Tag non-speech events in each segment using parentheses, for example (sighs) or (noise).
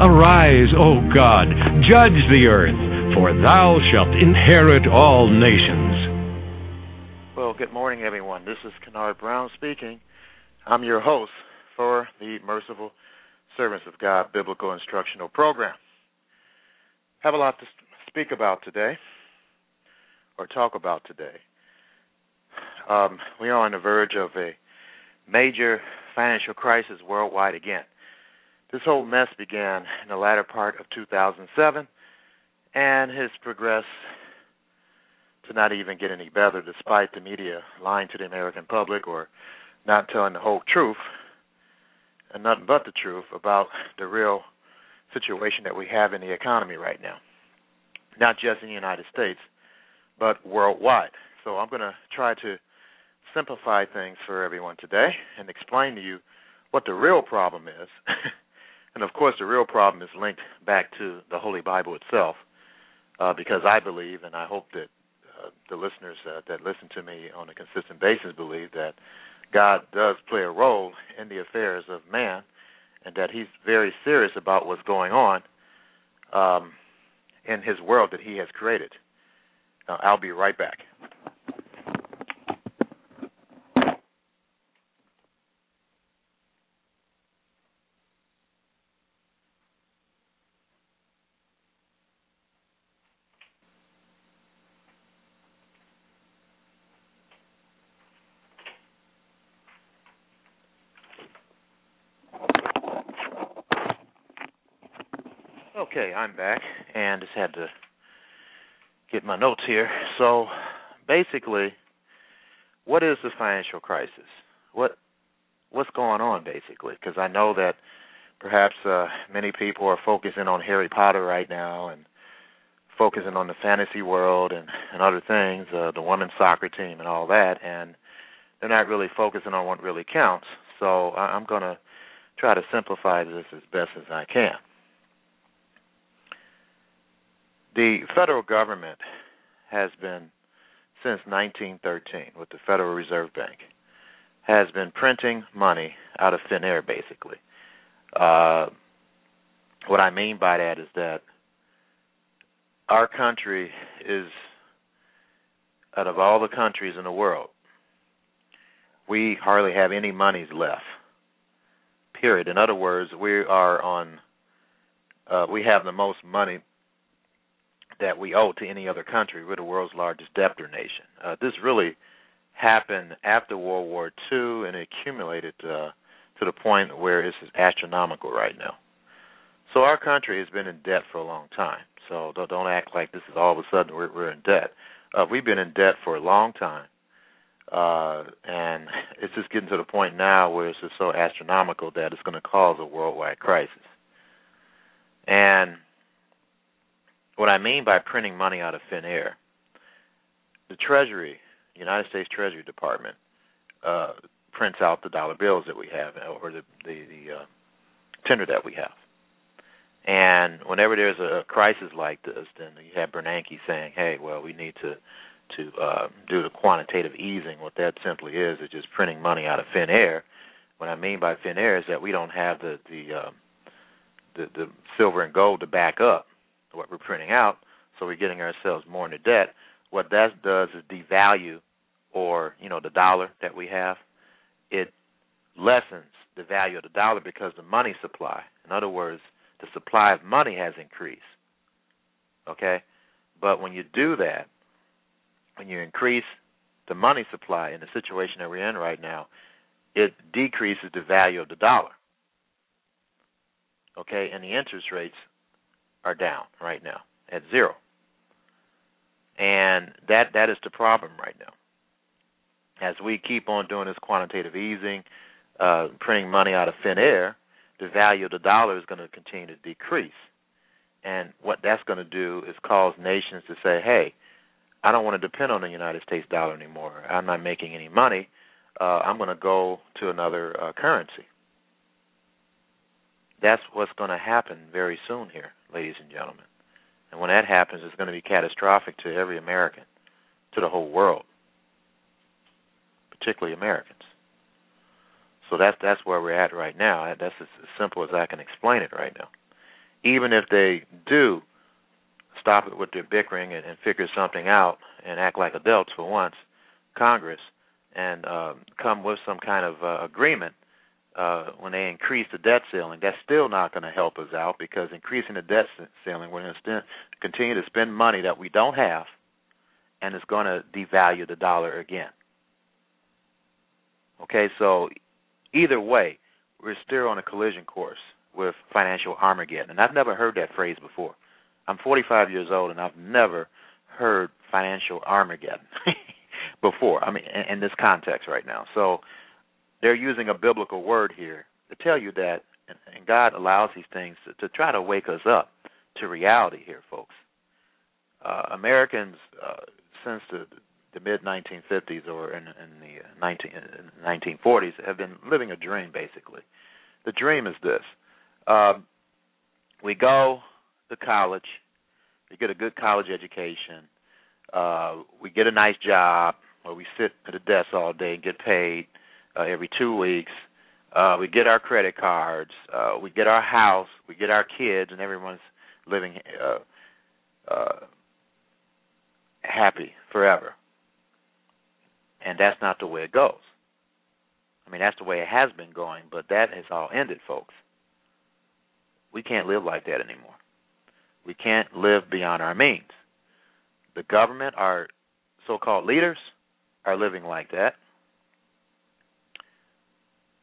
Arise, O God, judge the earth, for thou shalt inherit all nations. Well, good morning, everyone. This is Kennard Brown speaking. I'm your host for the Merciful Servants of God Biblical Instructional Program. Have a lot to speak about today, or talk about today. Um, we are on the verge of a major financial crisis worldwide again. This whole mess began in the latter part of 2007 and has progressed to not even get any better despite the media lying to the American public or not telling the whole truth and nothing but the truth about the real situation that we have in the economy right now. Not just in the United States, but worldwide. So I'm going to try to simplify things for everyone today and explain to you what the real problem is (laughs) And of course, the real problem is linked back to the Holy Bible itself, uh, because I believe, and I hope that uh, the listeners uh, that listen to me on a consistent basis believe that God does play a role in the affairs of man, and that He's very serious about what's going on um, in His world that He has created. I'll be right back. I'm back and just had to get my notes here. So, basically, what is the financial crisis? What what's going on basically? Because I know that perhaps uh, many people are focusing on Harry Potter right now and focusing on the fantasy world and and other things, uh, the women's soccer team and all that, and they're not really focusing on what really counts. So I'm going to try to simplify this as best as I can. The federal government has been, since 1913, with the Federal Reserve Bank, has been printing money out of thin air, basically. Uh, what I mean by that is that our country is, out of all the countries in the world, we hardly have any monies left. Period. In other words, we are on. Uh, we have the most money that we owe to any other country. We're the world's largest debtor nation. Uh, this really happened after World War II, and it accumulated uh, to the point where it's astronomical right now. So our country has been in debt for a long time. So don't, don't act like this is all of a sudden we're, we're in debt. Uh, we've been in debt for a long time, uh, and (laughs) it's just getting to the point now where it's just so astronomical that it's going to cause a worldwide crisis. And what I mean by printing money out of thin air, the Treasury, United States Treasury Department, uh, prints out the dollar bills that we have, or the the, the uh, tender that we have. And whenever there's a crisis like this, then you have Bernanke saying, "Hey, well, we need to to uh, do the quantitative easing." What that simply is is just printing money out of thin air. What I mean by thin air is that we don't have the the uh, the, the silver and gold to back up what we're printing out, so we're getting ourselves more into debt. What that does is devalue, or you know, the dollar that we have. It lessens the value of the dollar because the money supply. In other words, the supply of money has increased. Okay? But when you do that, when you increase the money supply in the situation that we're in right now, it decreases the value of the dollar. Okay? And the interest rates are down right now at zero. And that that is the problem right now. As we keep on doing this quantitative easing, uh, printing money out of thin air, the value of the dollar is going to continue to decrease. And what that's going to do is cause nations to say, hey, I don't want to depend on the United States dollar anymore. I'm not making any money. Uh, I'm going to go to another uh, currency. That's what's going to happen very soon here, ladies and gentlemen. And when that happens, it's going to be catastrophic to every American, to the whole world, particularly Americans. So that's that's where we're at right now. That's as simple as I can explain it right now. Even if they do stop it with their bickering and, and figure something out and act like adults for once, Congress, and uh, come with some kind of uh, agreement uh, when they increase the debt ceiling, that's still not going to help us out because increasing the debt ceiling, we're going to continue to spend money that we don't have, and it's going to devalue the dollar again. Okay, so either way, we're still on a collision course with financial Armageddon. And I've never heard that phrase before. I'm 45 years old, and I've never heard financial Armageddon (laughs) before. I mean, in, in this context right now. So they're using a biblical word here to tell you that, and, God allows these things to, to try to wake us up to reality here, folks. Uh, Americans, uh, since the, the mid 1950s or in, in the 19, in 1940s, have been living a dream, basically. The dream is this uh, we go to college, we get a good college education, uh, we get a nice job where we sit at a desk all day and get paid uh, every two weeks. Uh, we get our credit cards, uh, we get our house, we get our kids, and everyone's living uh, uh, happy forever. And that's not the way it goes. I mean, that's the way it has been going, but that has all ended, folks. We can't live like that anymore. We can't live beyond our means. The government, our so called leaders, are living like that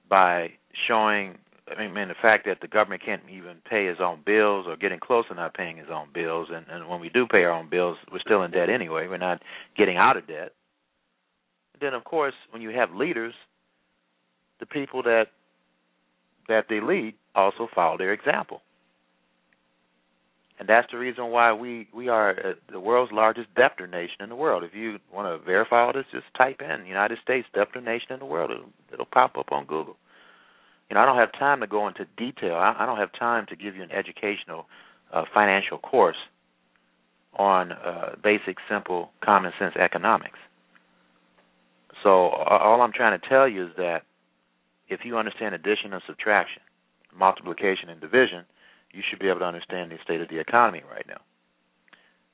by showing I mean, the fact that the government can't even pay his own bills or getting close to not paying his own bills, and, and when we do pay our own bills, we're still in debt anyway. We're not getting out of debt. then, of course, when you have leaders, the people that that they lead also follow their example, and that's the reason why we we are uh, the world's largest debtor nation in the world. If you want to verify all this, just type in United States debtor nation in the world. It'll, it'll pop up on Google. You know, I don't have time to go into detail. I, I don't have time to give you an educational uh, financial course on uh, basic, simple, common sense economics. So all I'm trying to tell you is that if you understand addition and subtraction, multiplication and division, you should be able to understand the state of the economy right now.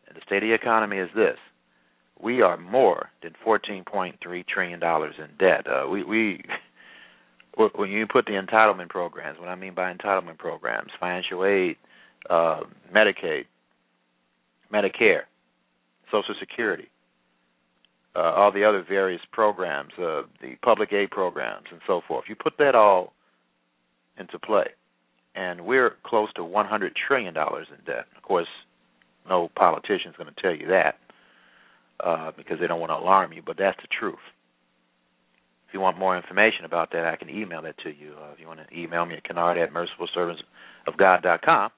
And the state of the economy is this: we are more than 14.3 trillion dollars in debt. Uh, we we (laughs) when you put the entitlement programs, what I mean by entitlement programs, financial aid, uh, Medicaid, Medicare, Social Security, uh, all the other various programs, uh, the public aid programs, and so forth. You put that all into play, and we're close to 100 trillion dollars in debt. Of course, no politician's going to tell you that uh, because they don't want to alarm you, but that's the truth. If you want more information about that, I can email that to you. Uh, if you want to email me at kennard at mercifulservantsofgod.com,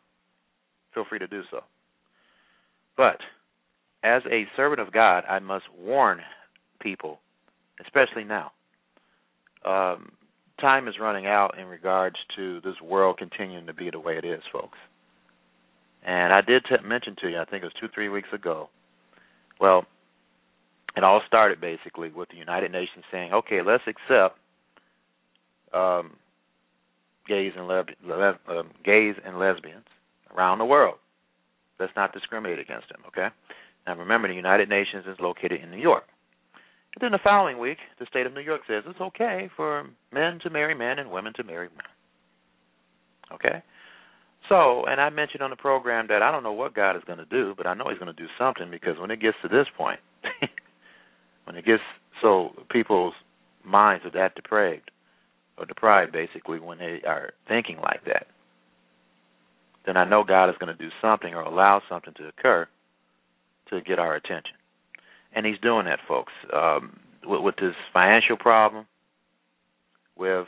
feel free to do so. But as a servant of God, I must warn people, especially now. Um, time is running out in regards to this world continuing to be the way it is, folks. And I did t- mention to you, I think it was two, three weeks ago. Well, it all started basically with the United Nations saying, "Okay, let's accept um, gays and le- le- um, gays and lesbians around the world. Let's not discriminate against them." Okay. Now remember, the United Nations is located in New York. And then the following week, the state of New York says it's okay for men to marry men and women to marry men. Okay? So, and I mentioned on the program that I don't know what God is going to do, but I know He's going to do something because when it gets to this point, (laughs) when it gets so people's minds are that depraved or deprived, basically, when they are thinking like that, then I know God is going to do something or allow something to occur to get our attention. And He's doing that, folks. Um, with, with this financial problem, with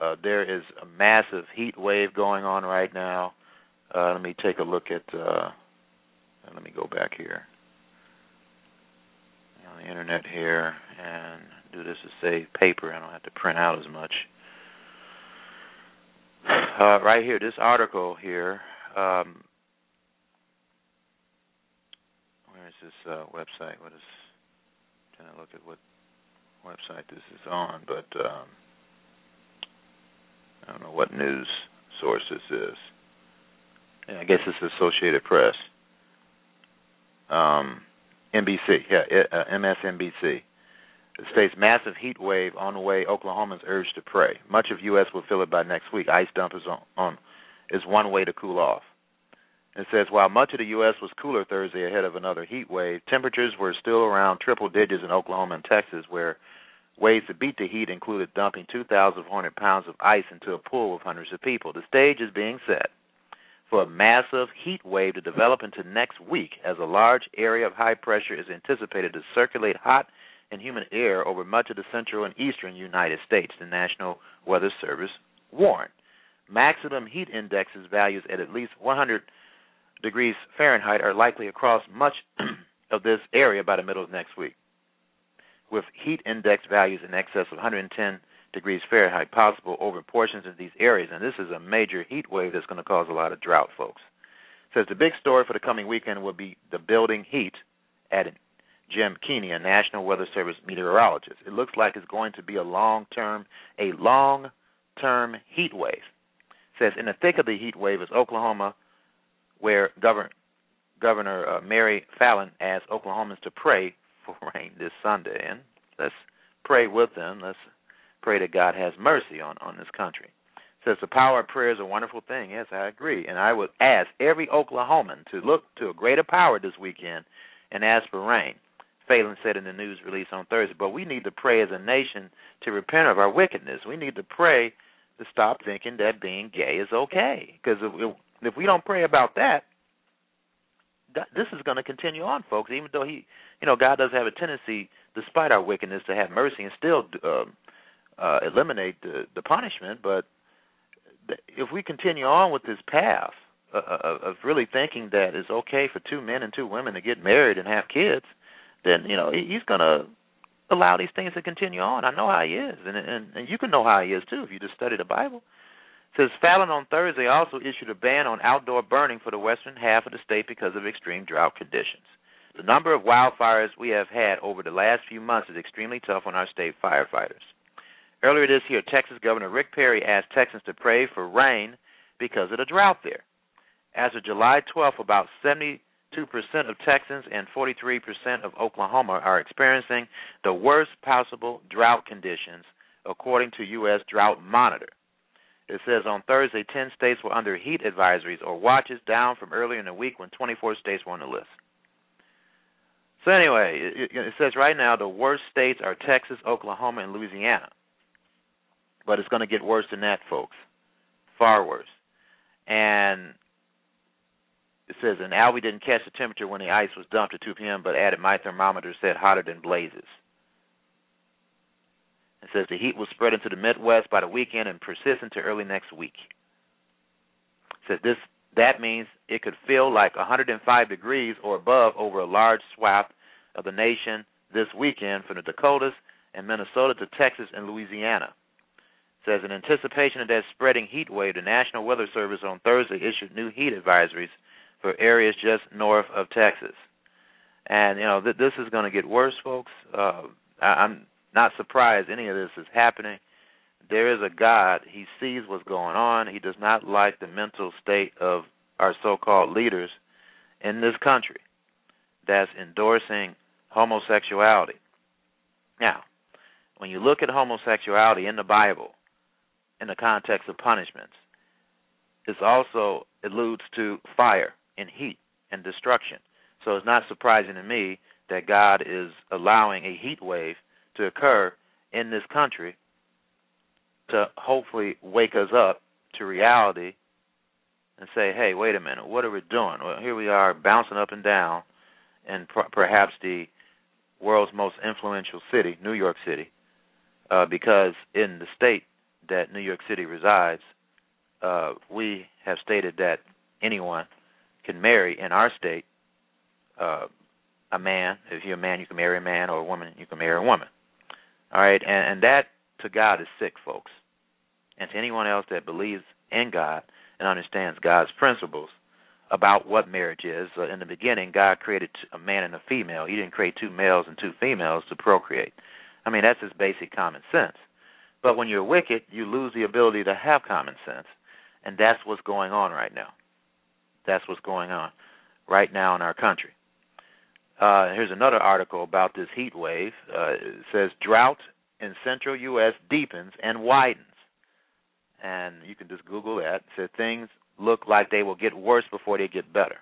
uh, there is a massive heat wave going on right now. Uh, let me take a look at. Uh, let me go back here on the internet here and do this to save paper. I don't have to print out as much. (sighs) Uh, right here, this article here. Um, this uh, website? What is? Trying to look at what website this is on, but. Um, I don't know what news source this is. Yeah, I guess it's Associated Press. Um, NBC, yeah, uh, MSNBC. The state's massive heat wave on the way. Oklahomans urged to pray. Much of U.S. will feel it by next week. Ice dump is on, on is one way to cool off. It says while much of the U.S. was cooler Thursday ahead of another heat wave, temperatures were still around triple digits in Oklahoma and Texas, where Ways to beat the heat included dumping 2,400 pounds of ice into a pool with hundreds of people. The stage is being set for a massive heat wave to develop into next week as a large area of high pressure is anticipated to circulate hot and humid air over much of the central and eastern United States, the National Weather Service warned. Maximum heat indexes values at at least 100 degrees Fahrenheit are likely across much (clears throat) of this area by the middle of next week with heat index values in excess of 110 degrees Fahrenheit possible over portions of these areas. And this is a major heat wave that's going to cause a lot of drought, folks. Says the big story for the coming weekend will be the building heat at Jim Keeney, a National Weather Service meteorologist. It looks like it's going to be a long term, a long term heat wave. Says in the thick of the heat wave is Oklahoma, where Governor Governor uh, Mary Fallin asked Oklahomans to pray for (laughs) rain this Sunday, and let's pray with them. Let's pray that God has mercy on on this country. Says the power of prayer is a wonderful thing. Yes, I agree, and I would ask every Oklahoman to look to a greater power this weekend and ask for rain. Fallin said in the news release on Thursday. But we need to pray as a nation to repent of our wickedness. We need to pray to stop thinking that being gay is okay. Because if, if we don't pray about that, this is going to continue on, folks. Even though he, you know, God does have a tendency, despite our wickedness, to have mercy and still uh, uh, eliminate the, the punishment. But if we continue on with this path uh, uh, of really thinking that it's okay for two men and two women to get married and have kids, then you know he's going to allow these things to continue on. I know how he is, and and, and you can know how he is too if you just study the Bible says Fallin on Thursday also issued a ban on outdoor burning for the western half of the state because of extreme drought conditions. The number of wildfires we have had over the last few months is extremely tough on our state firefighters. Earlier this year, Texas Governor Rick Perry asked Texans to pray for rain because of the drought there. As of July 12th, about 72% of Texans and 43% of Oklahoma are experiencing the worst possible drought conditions, according to U.S. Drought Monitor. It says on Thursday, 10 states were under heat advisories or watches, down from earlier in the week when 24 states were on the list. So, anyway, it, says right now the worst states are Texas, Oklahoma, and Louisiana. But it's going to get worse than that, folks. Far worse. And it says, and Albie didn't catch the temperature when the ice was dumped at 2 p.m., but added my thermometer said hotter than blazes. It says the heat will spread into the Midwest by the weekend and persist into early next week. It says this that means it could feel like 105 degrees or above over a large swath of the nation this weekend from the Dakotas and Minnesota to Texas and Louisiana. It says in anticipation of that spreading heat wave, the National Weather Service on Thursday issued new heat advisories for areas just north of Texas. And you know th- this is going to get worse, folks. Uh, I- I'm not surprised any of this is happening. There is a God. He sees what's going on. He does not like the mental state of our so called leaders in this country that's endorsing homosexuality. Now, when you look at homosexuality in the Bible, in the context of punishments, it also alludes to fire and heat and destruction. So it's not surprising to me that God is allowing a heat wave to occur in this country to hopefully wake us up to reality and say, hey, wait a minute, what are we doing? Well, here we are bouncing up and down in perhaps the world's most influential city, New York City, uh, because in the state that New York City resides, uh, we have stated that anyone can marry in our state uh, a man. If you're a man, you can marry a man, or a woman, you can marry a woman. All right, and, and that to God is sick, folks. And to anyone else that believes in God and understands God's principles about what marriage is, uh, in the beginning, God created a man and a female. He didn't create two males and two females to procreate. I mean, that's just basic common sense. But when you're wicked, you lose the ability to have common sense. And that's what's going on right now. That's what's going on right now in our country. Uh, here's another article about this heat wave. Uh, it says drought in central U.S. deepens and widens. And you can just Google that. It says things look like they will get worse before they get better.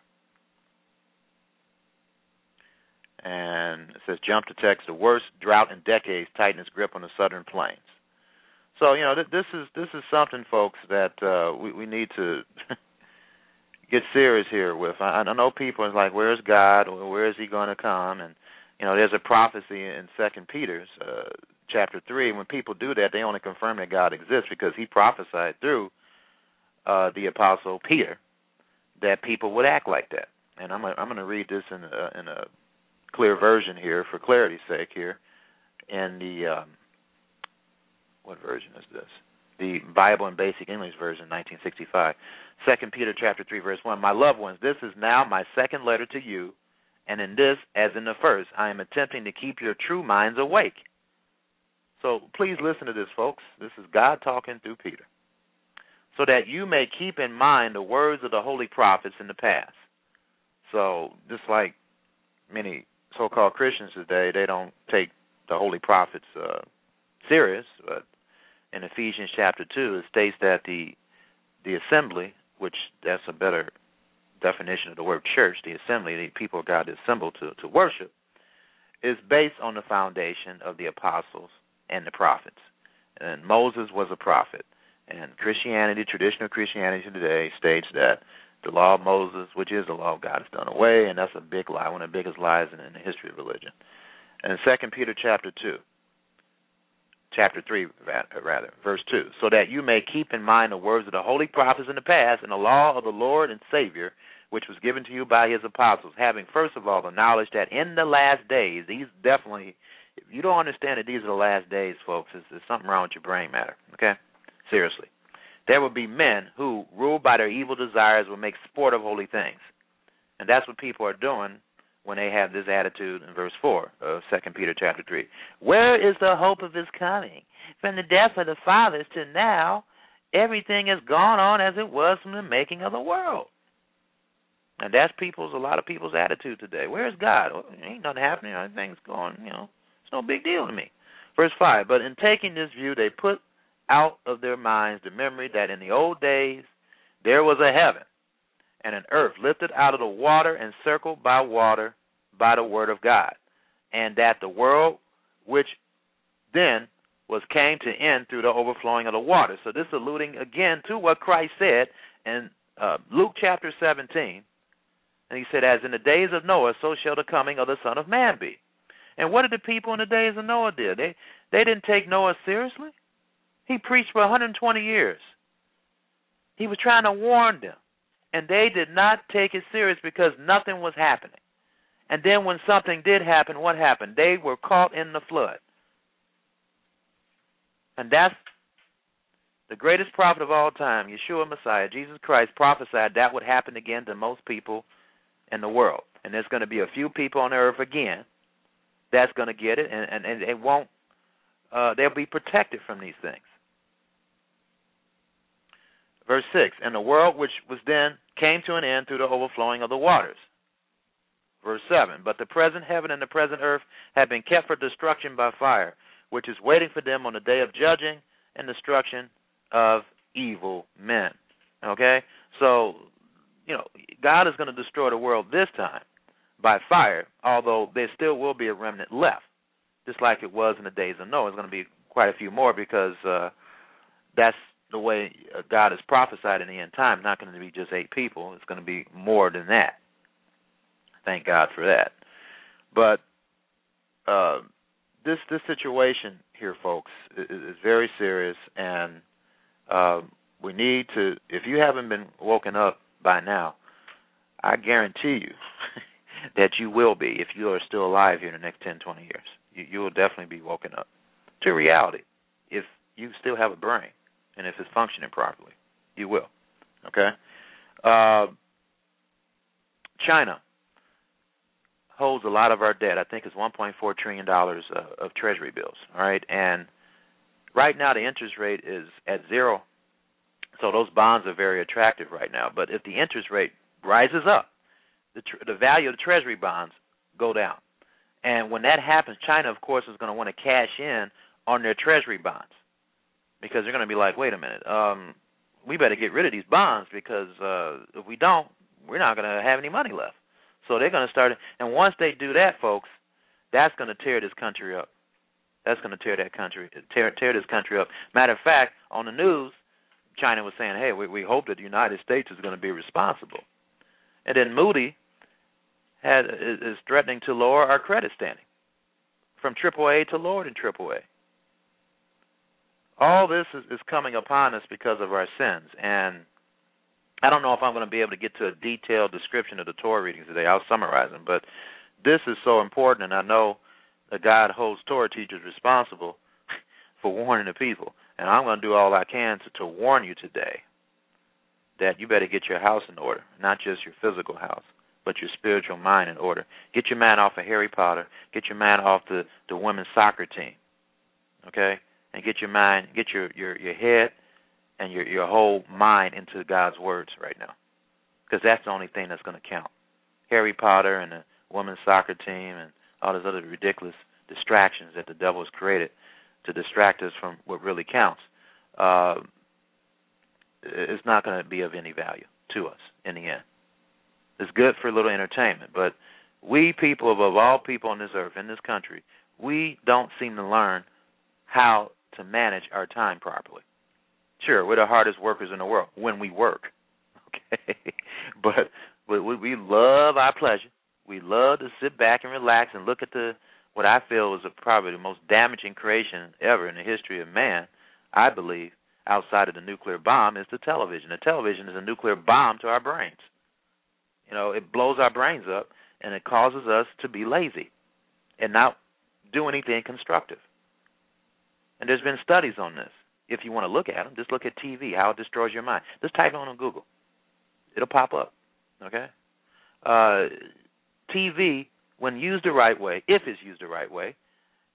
And it says jump text the worst drought in decades tighten its grip on the southern plains. So you know th- this is this is something, folks, that uh, we we need to (laughs) get serious here with. I, I know people is like, where's God? Where is He going to come? And you know, there's a prophecy in Second Peter's uh, chapter three. When people do that, they only confirm that God exists because He prophesied through uh, the apostle Peter that people would act like that. And I'm I'm going to read this in a, in a clear version here for clarity's sake here. In the um, what version is this? The Bible in Basic English version, 1965. Second Peter chapter three verse one. My loved ones, this is now my second letter to you, and in this, as in the first, I am attempting to keep your true minds awake. So please listen to this, folks. This is God talking through Peter. So that you may keep in mind the words of the holy prophets in the past. So just like many so-called Christians today, they don't take the holy prophets uh, serious. But in Ephesians chapter two, it states that the the assembly which that's a better definition of the word church, the assembly, the people of God assemble to, to worship, is based on the foundation of the apostles and the prophets. And Moses was a prophet. And Christianity, traditional Christianity today, states that the law of Moses, which is the law of God, is done away, and that's a big lie, one of the biggest lies in, in the history of religion. And Second Peter chapter two, chapter 3, rather, verse 2, so that you may keep in mind the words of the holy prophets in the past and the law of the Lord and Savior, which was given to you by his apostles, having first of all the knowledge that in the last days, these definitely, if you don't understand that these are the last days, folks, there's, something wrong with your brain matter, okay? Seriously. There will be men who, ruled by their evil desires, will make sport of holy things. And that's what people are doing when they have this attitude in verse four of Second Peter chapter three. Where is the hope of his coming? From the death of the fathers to now, everything has gone on as it was from the making of the world. And that's people's a lot of people's attitude today. Where's God? Well, ain't nothing happening. Everything's going, you know, it's no big deal to me. Verse five. But in taking this view, they put out of their minds the memory that in the old days there was a heaven and an earth lifted out of the water and circled by water by the word of God, and that the world which then was came to end through the overflowing of the water. So this alluding again to what Christ said in uh, Luke chapter 17. And he said, As in the days of Noah, so shall the coming of the Son of Man be. And what did the people in the days of Noah do? They they didn't take Noah seriously. He preached for 120 years. He was trying to warn them and they did not take it serious because nothing was happening. And then when something did happen, what happened? They were caught in the flood. And that's the greatest prophet of all time, Yeshua Messiah, Jesus Christ, prophesied that would happen again to most people in the world. And there's going to be a few people on earth again that's going to get it, and, and, and it won't, uh, they'll be protected from these things. Verse 6 And the world which was then came to an end through the overflowing of the waters. Verse 7 But the present heaven and the present earth have been kept for destruction by fire, which is waiting for them on the day of judging and destruction of evil men. Okay? So you know, God is going to destroy the world this time by fire, although there still will be a remnant left, just like it was in the days of Noah. It's going to be quite a few more because uh, that's the way uh, God has prophesied in the end time. Not going to be just eight people. It's going to be more than that. Thank God for that. But uh, this this situation here, folks, is, is very serious, and uh, we need to. If you haven't been woken up by now, I guarantee you (laughs) that you will be if you are still alive here in the next 10, 20 years. You, you will definitely be woken up to reality if you still have a brain and if it's functioning properly. You will. Okay? Uh, China holds a lot of our debt. I think it's 1.4 trillion dollars uh, of treasury bills. All right, and right now the interest rate is at zero, so those bonds are very attractive right now. But if the interest rate rises up, the tr- the value of the treasury bonds go down, and when that happens, China, of course, is going to want to cash in on their treasury bonds because they're going to be like, wait a minute, um, we better get rid of these bonds because uh, if we don't, we're not going to have any money left. So they're going to start, and once they do that, folks, that's going to tear this country up. That's going to tear that country, tear tear this country up. Matter of fact, on the news, China was saying, "Hey, we, we hope that the United States is going to be responsible," and then Moody had is, is threatening to lower our credit standing from AAA to lower than AAA. All this is, is coming upon us because of our sins, and I don't know if I'm going to be able to get to a detailed description of the Torah readings today. I'll summarize them, but this is so important, and I know that God holds Torah teachers responsible (laughs) for warning the people, and I'm going to do all I can to, to warn you today that you better get your house in order, not just your physical house, but your spiritual mind in order. Get your mind off of Harry Potter. Get your mind off the the women's soccer team, okay? And get your mind, get your your your head and your your whole mind into God's words right now, because that's the only thing that's going to count. Harry Potter and the women's soccer team and all those other ridiculous distractions that the devil has created to distract us from what really counts. Uh, it's not going to be of any value to us in the end. It's good for a little entertainment, but we people, above all people on this earth, in this country, we don't seem to learn how to manage our time properly. Sure, we're the hardest workers in the world when we work. (laughs) Okay, but we, we love our pleasure. We love to sit back and relax and look at the what I feel is a, probably the most damaging creation ever in the history of man. I believe outside of the nuclear bomb is the television. The television is a nuclear bomb to our brains. You know, it blows our brains up and it causes us to be lazy and not do anything constructive. And there's been studies on this if you want to look at them, just look at TV, how it destroys your mind. Just type it on Google. It'll pop up. Okay? Uh, TV, when used the right way, if it's used the right way,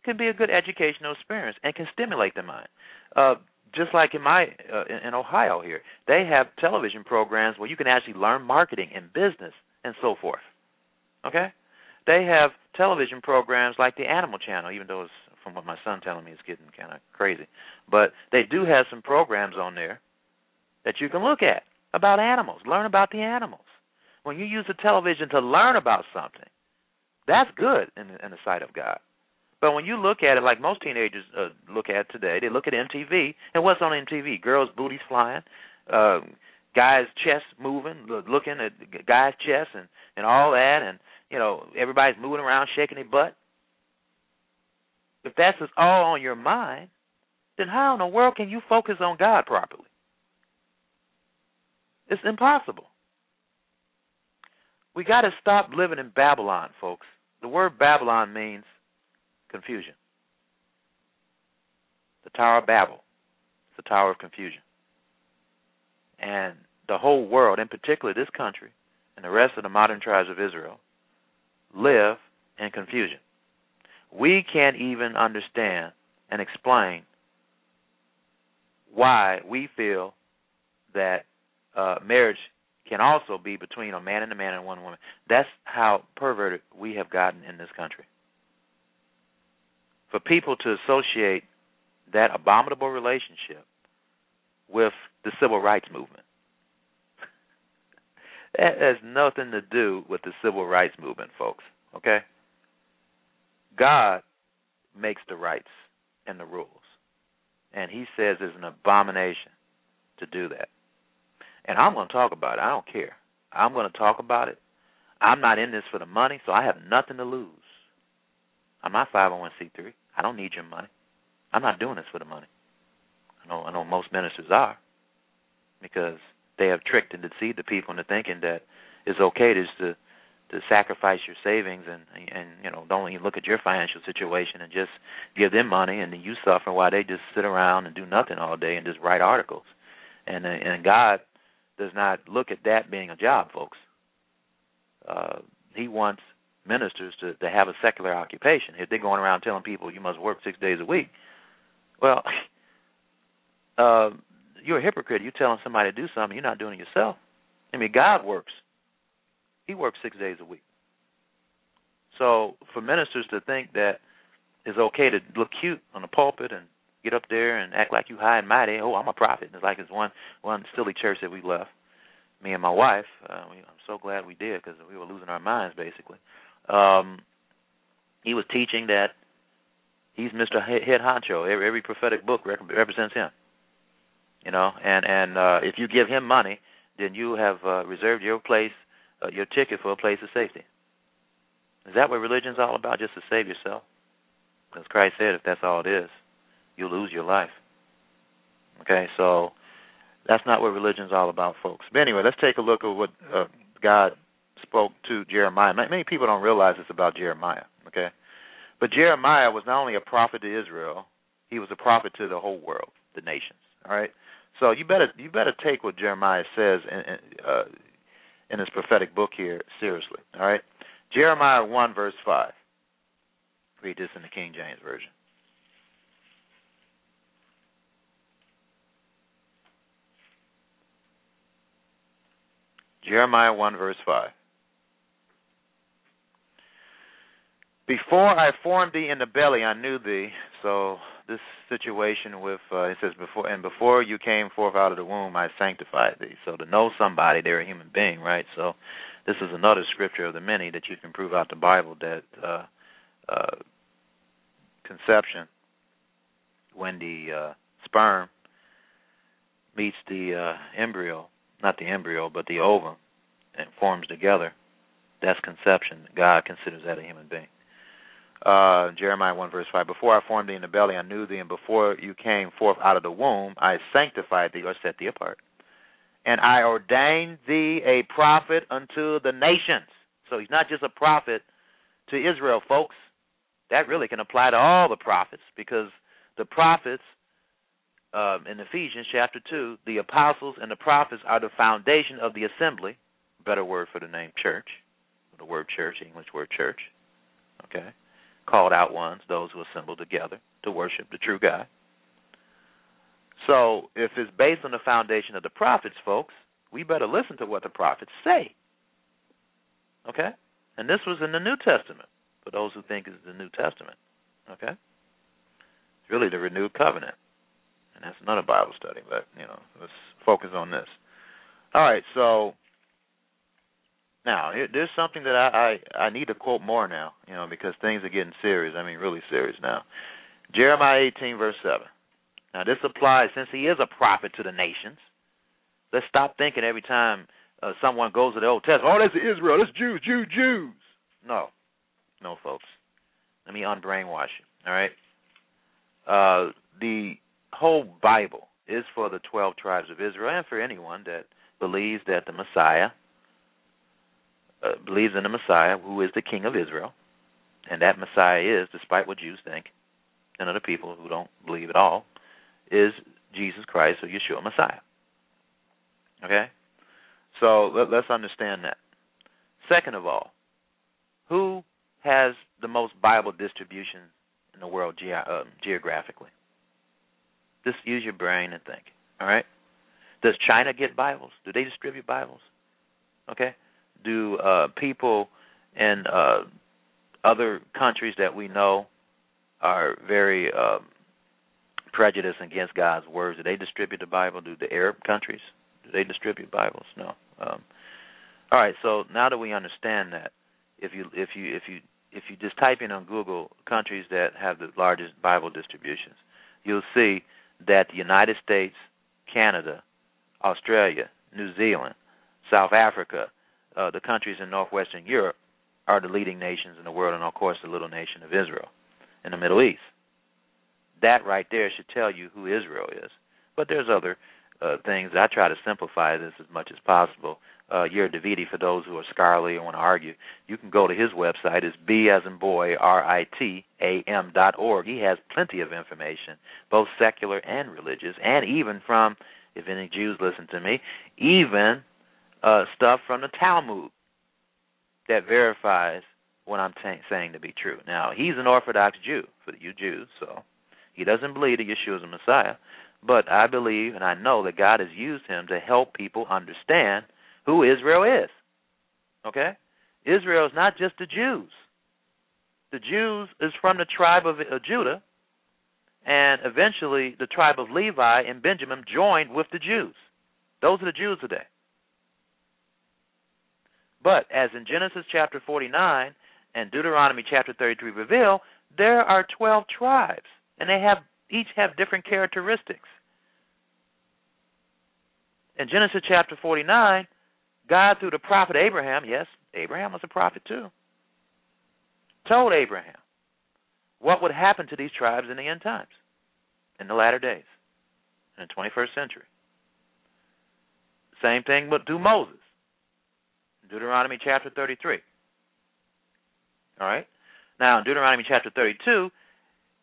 can be a good educational experience and can stimulate the mind. Uh, just like in my uh, in, in Ohio here, they have television programs where you can actually learn marketing and business and so forth. Okay? They have television programs like the Animal Channel, even though it's from what my son telling me is getting kind of crazy. But they do have some programs on there that you can look at about animals, learn about the animals. When you use the television to learn about something, that's good in, in the sight of God. But when you look at it like most teenagers uh, look at today, they look at MTV, and what's on MTV? Girls' booties flying, uh, guys' chests moving, looking at guys' chests, and and all that, and you know everybody's moving around, shaking their butt. If that's just all on your mind, then how in the world can you focus on God properly? It's impossible. We got to stop living in Babylon, folks. The word Babylon means confusion. The Tower of Babel. The Tower of Confusion. And the whole world, in particular this country and the rest of the modern tribes of Israel, live in confusion we can't even understand and explain why we feel that uh, marriage can also be between a man and a man and one woman. That's how perverted we have gotten in this country. For people to associate that abominable relationship with the civil rights movement. (laughs) That has nothing to do with the civil rights movement, folks. Okay? God makes the rights and the rules. And he says it's an abomination to do that. And I'm going to talk about it. I don't care. I'm going to talk about it. I'm not in this for the money, so I have nothing to lose. I'm not 501c3. I don't need your money. I'm not doing this for the money. I know I know most ministers are because they have tricked and deceived the people into thinking that it's okay just to to sacrifice your savings and and you know don't even look at your financial situation and just give them money and then you suffer while they just sit around and do nothing all day and just write articles. And and God does not look at that being a job folks. Uh he wants ministers to to have a secular occupation. If they're going around telling people you must work 6 days a week well (laughs) uh you're a hypocrite. You're telling somebody to do something you're not doing it yourself. I mean God works he works six days a week. So for ministers to think that it's okay to look cute on the pulpit and get up there and act like you high and mighty, oh, I'm a prophet. It's like it's one one silly church that we left. Me and my wife. Uh, we, I'm so glad we did because we were losing our minds basically. Um, he was teaching that he's Mr. Head Honcho. Every, every prophetic book rep- represents him. You know, and and uh, if you give him money, then you have uh, reserved your place uh, your ticket for a place of safety. Is that what religion's all about? Just to save yourself? Because Christ said, if that's all it is, you'll lose your life. Okay, so that's not what religion's all about, folks. But anyway, let's take a look at what uh, God spoke to Jeremiah. Many people don't realize this about Jeremiah. Okay, but Jeremiah was not only a prophet to Israel, he was a prophet to the whole world, the nations. All right. So you better you better take what Jeremiah says and, and uh, in his prophetic book here seriously. All right? Jeremiah 1, verse 5. Read this in the King James Version. Jeremiah 1, verse 5. Before I formed thee in the belly, I knew thee. So this situation with uh, it says before and before you came forth out of the womb I sanctified thee. So to know somebody, they're a human being, right? So this is another scripture of the many that you can prove out the Bible that uh, uh, conception, when the uh, sperm meets the uh, embryo, not the embryo, but the ovum, and forms together, that's conception. God considers that a human being uh, Jeremiah 1 verse 5, Before I formed thee in the belly, I knew thee, and before you came forth out of the womb, I sanctified thee, or set thee apart. And I ordained thee a prophet unto the nations. So he's not just a prophet to Israel, folks. That really can apply to all the prophets, because the prophets um, in Ephesians chapter 2, the apostles and the prophets are the foundation of the assembly. Better word for the name church. The word church, English word church. Okay called out ones, those who assemble together to worship the true God. So, if it's based on the foundation of the prophets, folks, we better listen to what the prophets say. Okay? And this was in the New Testament, for those who think it's the New Testament. Okay? It's really the renewed covenant. And that's another Bible study, but, you know, let's focus on this. All right, so now, there's something that I, I I need to quote more now, you know, because things are getting serious. I mean, really serious now. Jeremiah 18 verse 7. Now, this applies since he is a prophet to the nations. Let's stop thinking every time uh, someone goes to the Old Testament, oh, that's Israel, that's Jews, Jews, Jews. No, no, folks. Let me unbrainwash you. All right. Uh, the whole Bible is for the 12 tribes of Israel and for anyone that believes that the Messiah uh, believes in the Messiah, who is the King of Israel, and that Messiah is, despite what Jews think, and other people who don't believe at all, is Jesus Christ or Yeshua Messiah. Okay, so let, let's understand that. Second of all, who has the most Bible distribution in the world ge- uh, geographically? Just use your brain and think. All right. Does China get Bibles? Do they distribute Bibles? Okay do uh, people in uh, other countries that we know are very um, prejudiced against God's words? Do they distribute the Bible? Do the Arab countries do they distribute Bibles? No. Um, All right, so now that we understand that, if you if you if you if you just type in on Google countries that have the largest Bible distributions, you'll see that the United States, Canada, Australia, New Zealand, South Africa, uh, the countries in northwestern Europe are the leading nations in the world, and of course the little nation of Israel in the Middle East. That right there should tell you who Israel is. But there's other uh, things. I try to simplify this as much as possible. Uh, Yair Davidi, for those who are scholarly and want to argue, you can go to his website. It's B as in boy, R I T A M dot org. He has plenty of information, both secular and religious, and even from, if any Jews listen to me, even uh, stuff from the Talmud that verifies what I'm t- saying to be true. Now, he's an Orthodox Jew for you Jews, so he doesn't believe that Yeshua is a Messiah. But I believe and I know that God has used him to help people understand who Israel is. Okay? Israel is not just the Jews. The Jews is from the tribe of Judah, and eventually the tribe of Levi and Benjamin joined with the Jews. Those are the Jews today. But as in Genesis chapter 49 and Deuteronomy chapter 33 reveal, there are 12 tribes, and they have each have different characteristics. In Genesis chapter 49, God, through the prophet Abraham, yes, Abraham was a prophet too, told Abraham what would happen to these tribes in the end times, in the latter days, in the 21st century. Same thing but through Moses, Deuteronomy chapter 33. All right? Now, in Deuteronomy chapter 32,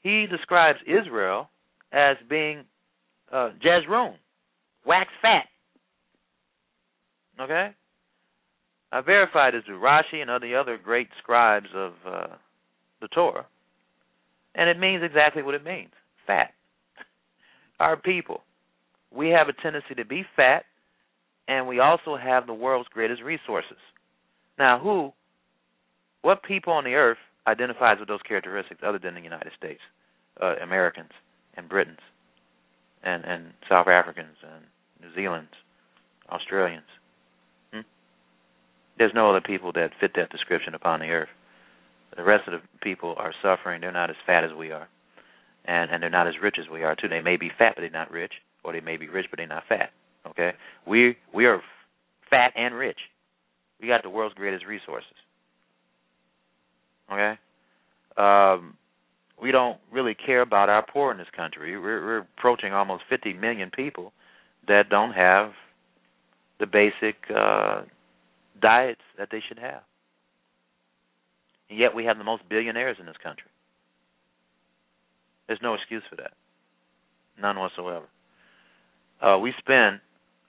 he describes Israel as being uh, Jeshurun, wax fat. Okay? I verified this with Rashi and other other great scribes of uh, the Torah, and it means exactly what it means: fat. (laughs) Our people, we have a tendency to be fat, and we also have the world's greatest resources. Now, who, what people on the earth identifies with those characteristics other than the United States, uh, Americans, and Britons, and and South Africans, and New Zealanders, Australians? There's no other people that fit that description upon the earth. The rest of the people are suffering. They're not as fat as we are, and and they're not as rich as we are too. They may be fat, but they're not rich, or they may be rich, but they're not fat. Okay, we we are fat and rich. We got the world's greatest resources. Okay, um, we don't really care about our poor in this country. We're, we're approaching almost 50 million people that don't have the basic uh, diets that they should have. And yet we have the most billionaires in this country. There's no excuse for that. None whatsoever. Uh, we spend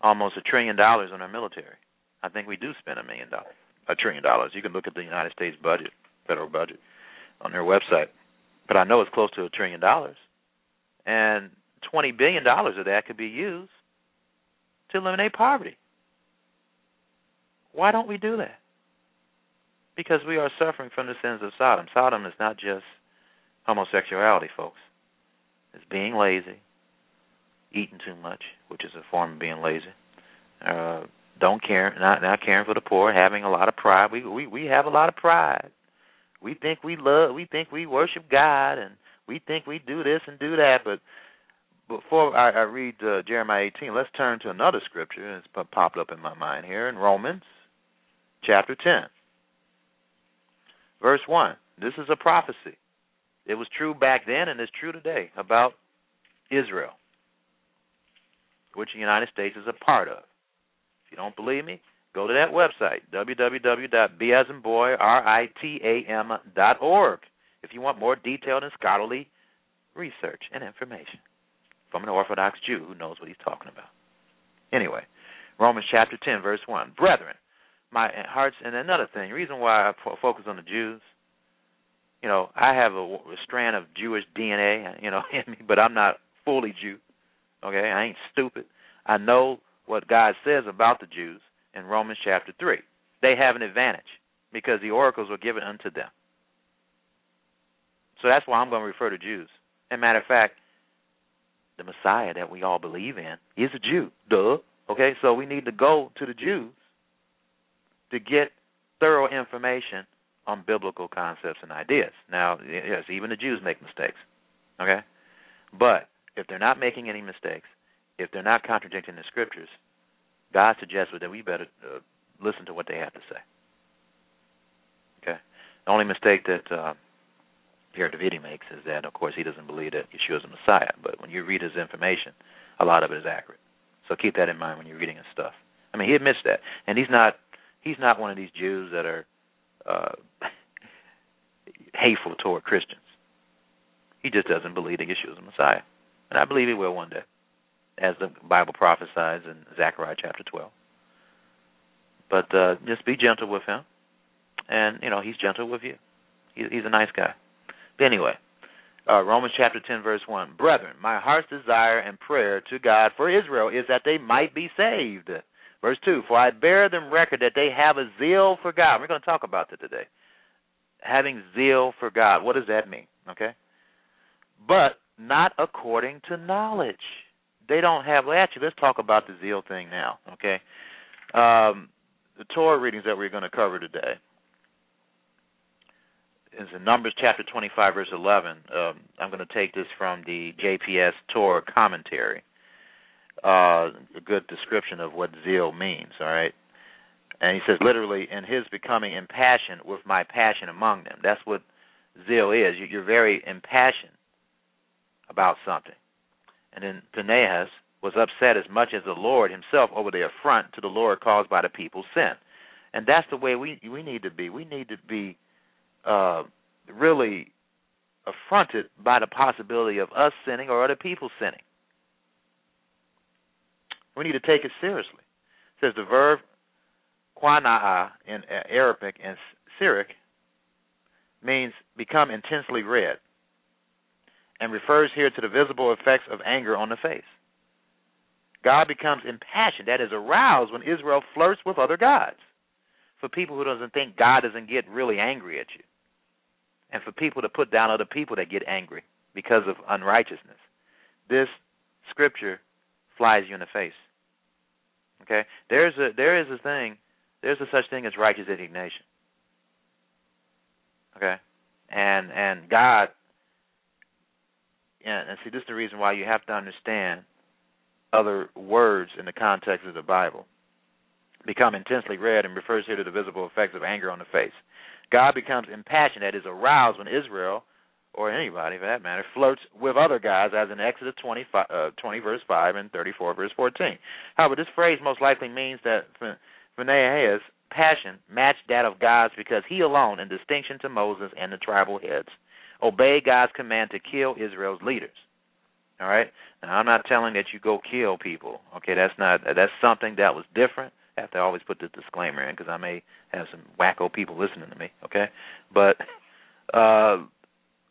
almost a trillion dollars on our military. I think we do spend a million dollars, a trillion dollars. You can look at the United States budget, federal budget, on their website. But I know it's close to a trillion dollars, and twenty billion dollars of that could be used to eliminate poverty. Why don't we do that? Because we are suffering from the sins of Sodom. Sodom is not just homosexuality, folks. It's being lazy, eating too much, which is a form of being lazy. Uh, don't care, not not caring for the poor, having a lot of pride. We we we have a lot of pride. We think we love, we think we worship God, and we think we do this and do that. But before I, I read uh, Jeremiah 18, let's turn to another scripture. It's popped up in my mind here in Romans chapter 10, verse 1. This is a prophecy. It was true back then and it's true today about Israel, which the United States is a part of. If you don't believe me, go to that website, www.basandboy.ritam.org, if you want more detailed and scholarly research and information from an Orthodox Jew who knows what he's talking about. Anyway, Romans chapter 10, verse 1. Brethren, my hearts. And another thing, reason why I focus on the Jews, you know, I have a, a strand of Jewish DNA, you know, (laughs) in me, but I'm not fully Jew. Okay, I ain't stupid. I know what God says about the Jews in Romans chapter three. They have an advantage because the oracles were given unto them. So that's why I'm going to refer to Jews. And matter of fact, the Messiah that we all believe in is a Jew. Duh. Okay, so we need to go to the Jews to get thorough information on biblical concepts and ideas. Now, yes, even the Jews make mistakes. Okay? But if they're not making any mistakes, if they're not contradicting the scriptures, God suggests that we better uh, listen to what they have to say. Okay? The only mistake that uh, Yair Davidi makes is that, of course, he doesn't believe that Yeshua is a Messiah. But when you read his information, a lot of it is accurate. So keep that in mind when you're reading his stuff. I mean, he admits that, and he's not he's not one of these Jews that are uh, (laughs) hateful toward Christians. He just doesn't believe that Yeshua is a Messiah, and I believe he will one day, as the Bible prophesies in Zechariah chapter 12. But uh, just be gentle with him, and you know he's gentle with you. He, he's a nice guy. But anyway, uh, Romans chapter 10, verse 1. Brethren, my heart's desire and prayer to God for Israel is that they might be saved. Verse 2 For I bear them record that they have a zeal for God. We're going to talk about that today. Having zeal for God. What does that mean? Okay? But not according to knowledge. They don't have, well, actually, let's talk about the zeal thing now. Okay? Um, the Torah readings that we're going to cover today is in Numbers chapter 25, verse 11. Um, I'm going to take this from the JPS Torah commentary. Uh, a good description of what zeal means, all right? And he says, literally, in his becoming impassioned with my passion among them. That's what zeal is. You're very impassioned about something. And then Phinehas was upset as much as the Lord himself over the affront to the Lord caused by the people's sin. And that's the way we we need to be. We need to be uh, really affronted by the possibility of us sinning or other people sinning. We need to take it seriously. It says the verb quanaa in Arabic and Syriac means become intensely red and refers here to the visible effects of anger on the face. God becomes impassioned, that is aroused when Israel flirts with other gods. For people who doesn't think God doesn't get really angry at you and for people to put down other people that get angry because of unrighteousness. This scripture flies you in the face. Okay? There's a there is a thing there's a such thing as righteous indignation. Okay? And and God and, and see this is the reason why you have to understand other words in the context of the Bible. Become intensely red and refers here to the visible effects of anger on the face. God becomes impassioned, that is, aroused when Israel, or anybody for that matter, flirts with other guys, as in Exodus 20, uh, 20 verse 5 and 34 verse 14. However, this phrase most likely means that Phinehas' passion matched that of God's because he alone, in distinction to Moses and the tribal heads, obeyed God's command to kill Israel's leaders. All right. Now I'm not telling that you go kill people. Okay, that's not that's something that was different I have to always put this disclaimer in because I may have some wacko people listening to me. Okay, but uh,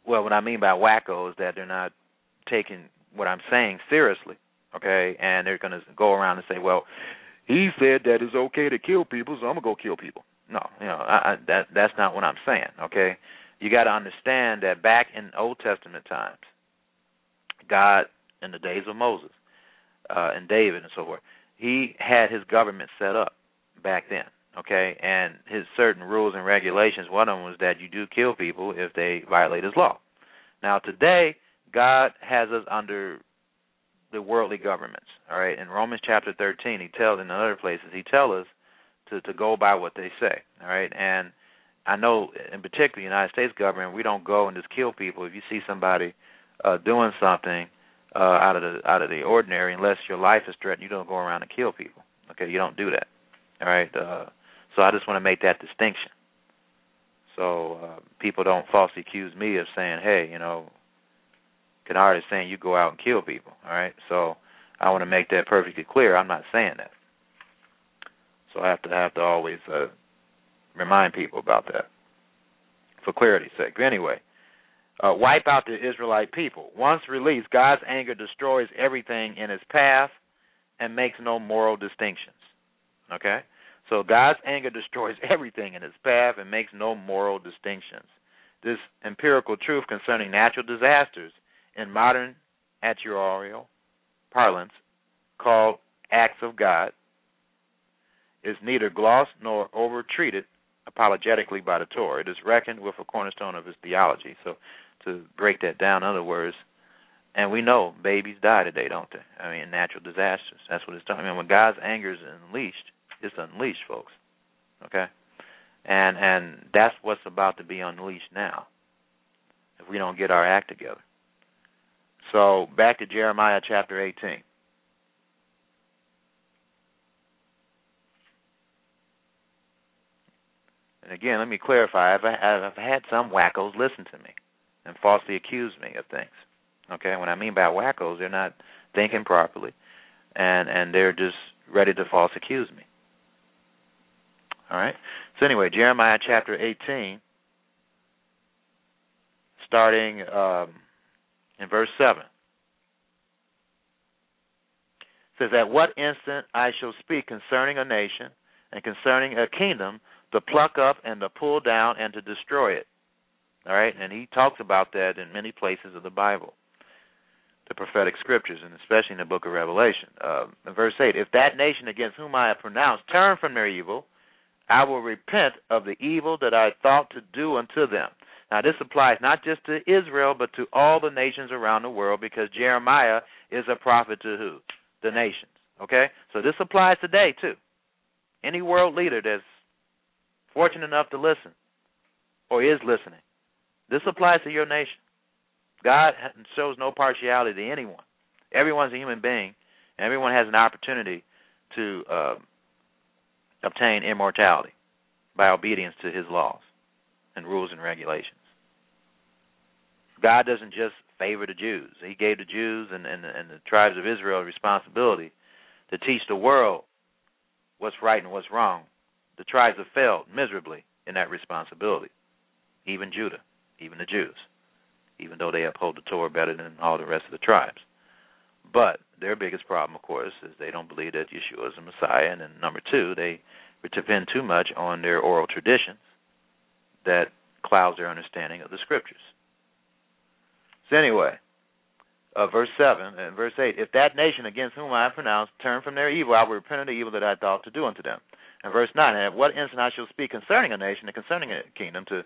well, what I mean by wacko is that they're not taking what I'm saying seriously. Okay, and they're going to go around and say, well, he said that it's okay to kill people, so I'm gonna go kill people. No, you know, I, I, that that's not what I'm saying. Okay, you got to understand that back in Old Testament times, God in the days of Moses uh, and David and so forth, he had his government set up back then okay? And his certain rules and regulations one of them was that you do kill people if they violate his law. Now today god has us under the worldly governments all right? In romans chapter 13 he tells in other places he tells us to to go by what they say all right? And i know in particular the united states government we don't go and just kill people if you see somebody uh doing something uh, out of the out of the ordinary unless your life is threatened. You don't go around and kill people. Okay, you don't do that. All right. Uh, so I just want to make that distinction. So uh, people don't falsely accuse me of saying, "Hey, you know, Kennard is saying you go out and kill people." All right. So I want to make that perfectly clear. I'm not saying that. So I have to have to always uh, remind people about that for clarity's sake. Anyway, uh, wipe out the Israelite people. Once released, God's anger destroys everything in its path and makes no moral distinctions. Okay? So God's anger destroys (laughs) everything in its path and makes no moral distinctions. This empirical truth concerning natural disasters in modern actuarial parlance called acts of God is neither glossed nor overtreated apologetically by the Torah. It is reckoned with a cornerstone of his theology. So, to break that down, in other words, and we know babies die today, don't they? I mean, natural disasters. That's what it's talking. I mean, when God's anger is unleashed, it's unleashed, folks. Okay, and and that's what's about to be unleashed now. If we don't get our act together. So back to Jeremiah chapter 18. And again, let me clarify. I've, I've had some wackos listen to me and falsely accuse me of things. Okay, what I mean by wackos, they're not thinking properly, and and they're just ready to false accuse me. All right. So anyway, Jeremiah chapter 18, starting um, in verse 7. says, At what instant I shall speak concerning a nation and concerning a kingdom to pluck up and to pull down and to destroy it. All right, and he talks about that in many places of the Bible, the prophetic scriptures, and especially in the book of Revelation. Uh, verse 8, if that nation against whom I have pronounced turn from their evil, I will repent of the evil that I thought to do unto them. Now, this applies not just to Israel, but to all the nations around the world, because Jeremiah is a prophet to who? The nations. Okay? So this applies today, too. Any world leader that's fortunate enough to listen or is listening. This applies to your nation. God shows no partiality to anyone. Everyone's a human being, and everyone has an opportunity to uh, obtain immortality by obedience to His laws and rules and regulations. God doesn't just favor the Jews. He gave the Jews and, and, and the tribes of Israel responsibility to teach the world what's right and what's wrong the tribes have failed miserably in that responsibility. Even Judah, even the Jews, even though they uphold the Torah better than all the rest of the tribes. But their biggest problem, of course, is they don't believe that Yeshua is the Messiah, and then number two, they depend too much on their oral traditions that clouds their understanding of the scriptures. So anyway, uh, verse 7 and verse 8 If that nation against whom I have pronounced turn from their evil, I will repent of the evil that I thought to do unto them. And verse 9 And at what instant I shall speak concerning a nation and concerning a kingdom to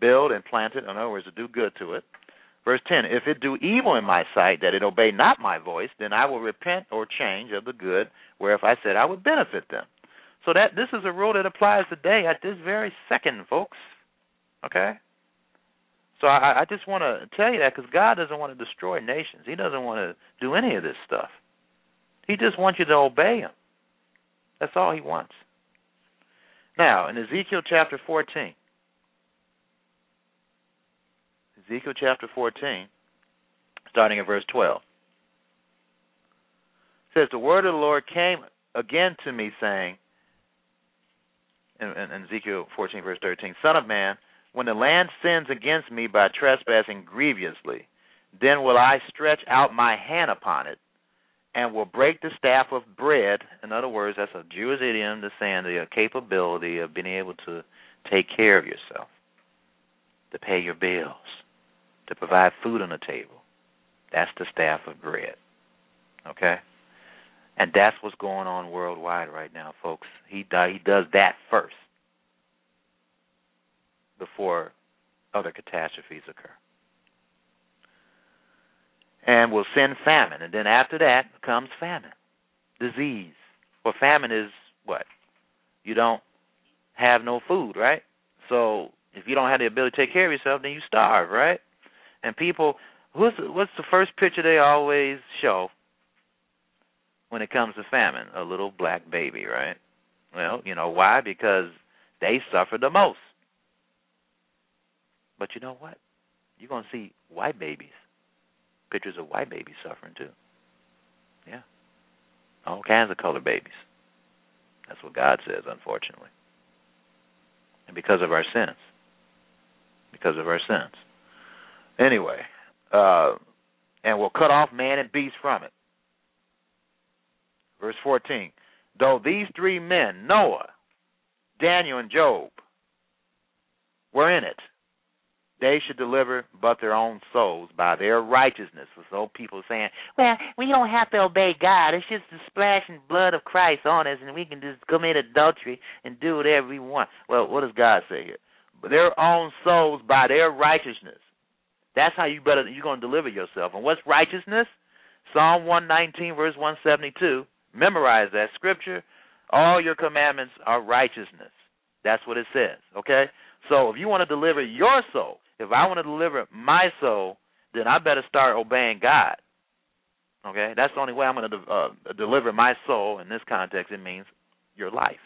build and plant it, in other words, to do good to it. Verse 10 If it do evil in my sight, that it obey not my voice, then I will repent or change of the good, whereof I said I would benefit them. So that this is a rule that applies today at this very second, folks. Okay? So I, I just want to tell you that because God doesn't want to destroy nations. He doesn't want to do any of this stuff. He just wants you to obey Him. That's all He wants. Now, in Ezekiel chapter 14, Ezekiel chapter 14, starting at verse 12, says, The word of the Lord came again to me, saying, in, in Ezekiel 14, verse 13, Son of man, when the land sins against me by trespassing grievously, then will I stretch out my hand upon it, and will break the staff of bread. In other words, that's a Jewish idiom to saying the capability of being able to take care of yourself, to pay your bills, to provide food on the table. That's the staff of bread. Okay? And that's what's going on worldwide right now, folks. He he does that first before other catastrophes occur. And will send famine. And then after that comes famine, disease. Well, famine is what? You don't have no food, right? So if you don't have the ability to take care of yourself, then you starve, right? And people, the, what's the first picture they always show when it comes to famine? A little black baby, right? Well, you know why? Because they suffer the most. But you know what? You're to see white babies, pictures of white babies suffering too. Yeah. All kinds of color babies. That's what God says, unfortunately. And because of our sins. Because of our sins. Anyway, uh, and will cut off man and beast from it. Verse 14. Though these three men, Noah, Daniel, and Job, were in it, they should deliver but their own souls by their righteousness. So people saying, well, we don't have to obey God. It's just the splashing blood of Christ on us, and we can just commit adultery and do whatever we want. Well, what does God say here? Their own souls by their righteousness. That's how you better you're going to deliver yourself. And what's righteousness? Psalm 119 verse 172. Memorize that scripture. All your commandments are righteousness. That's what it says. Okay? So if you want to deliver your soul, if I want to deliver my soul, then I better start obeying God. Okay? That's the only way I'm going to uh, deliver my soul. In this context, it means your life.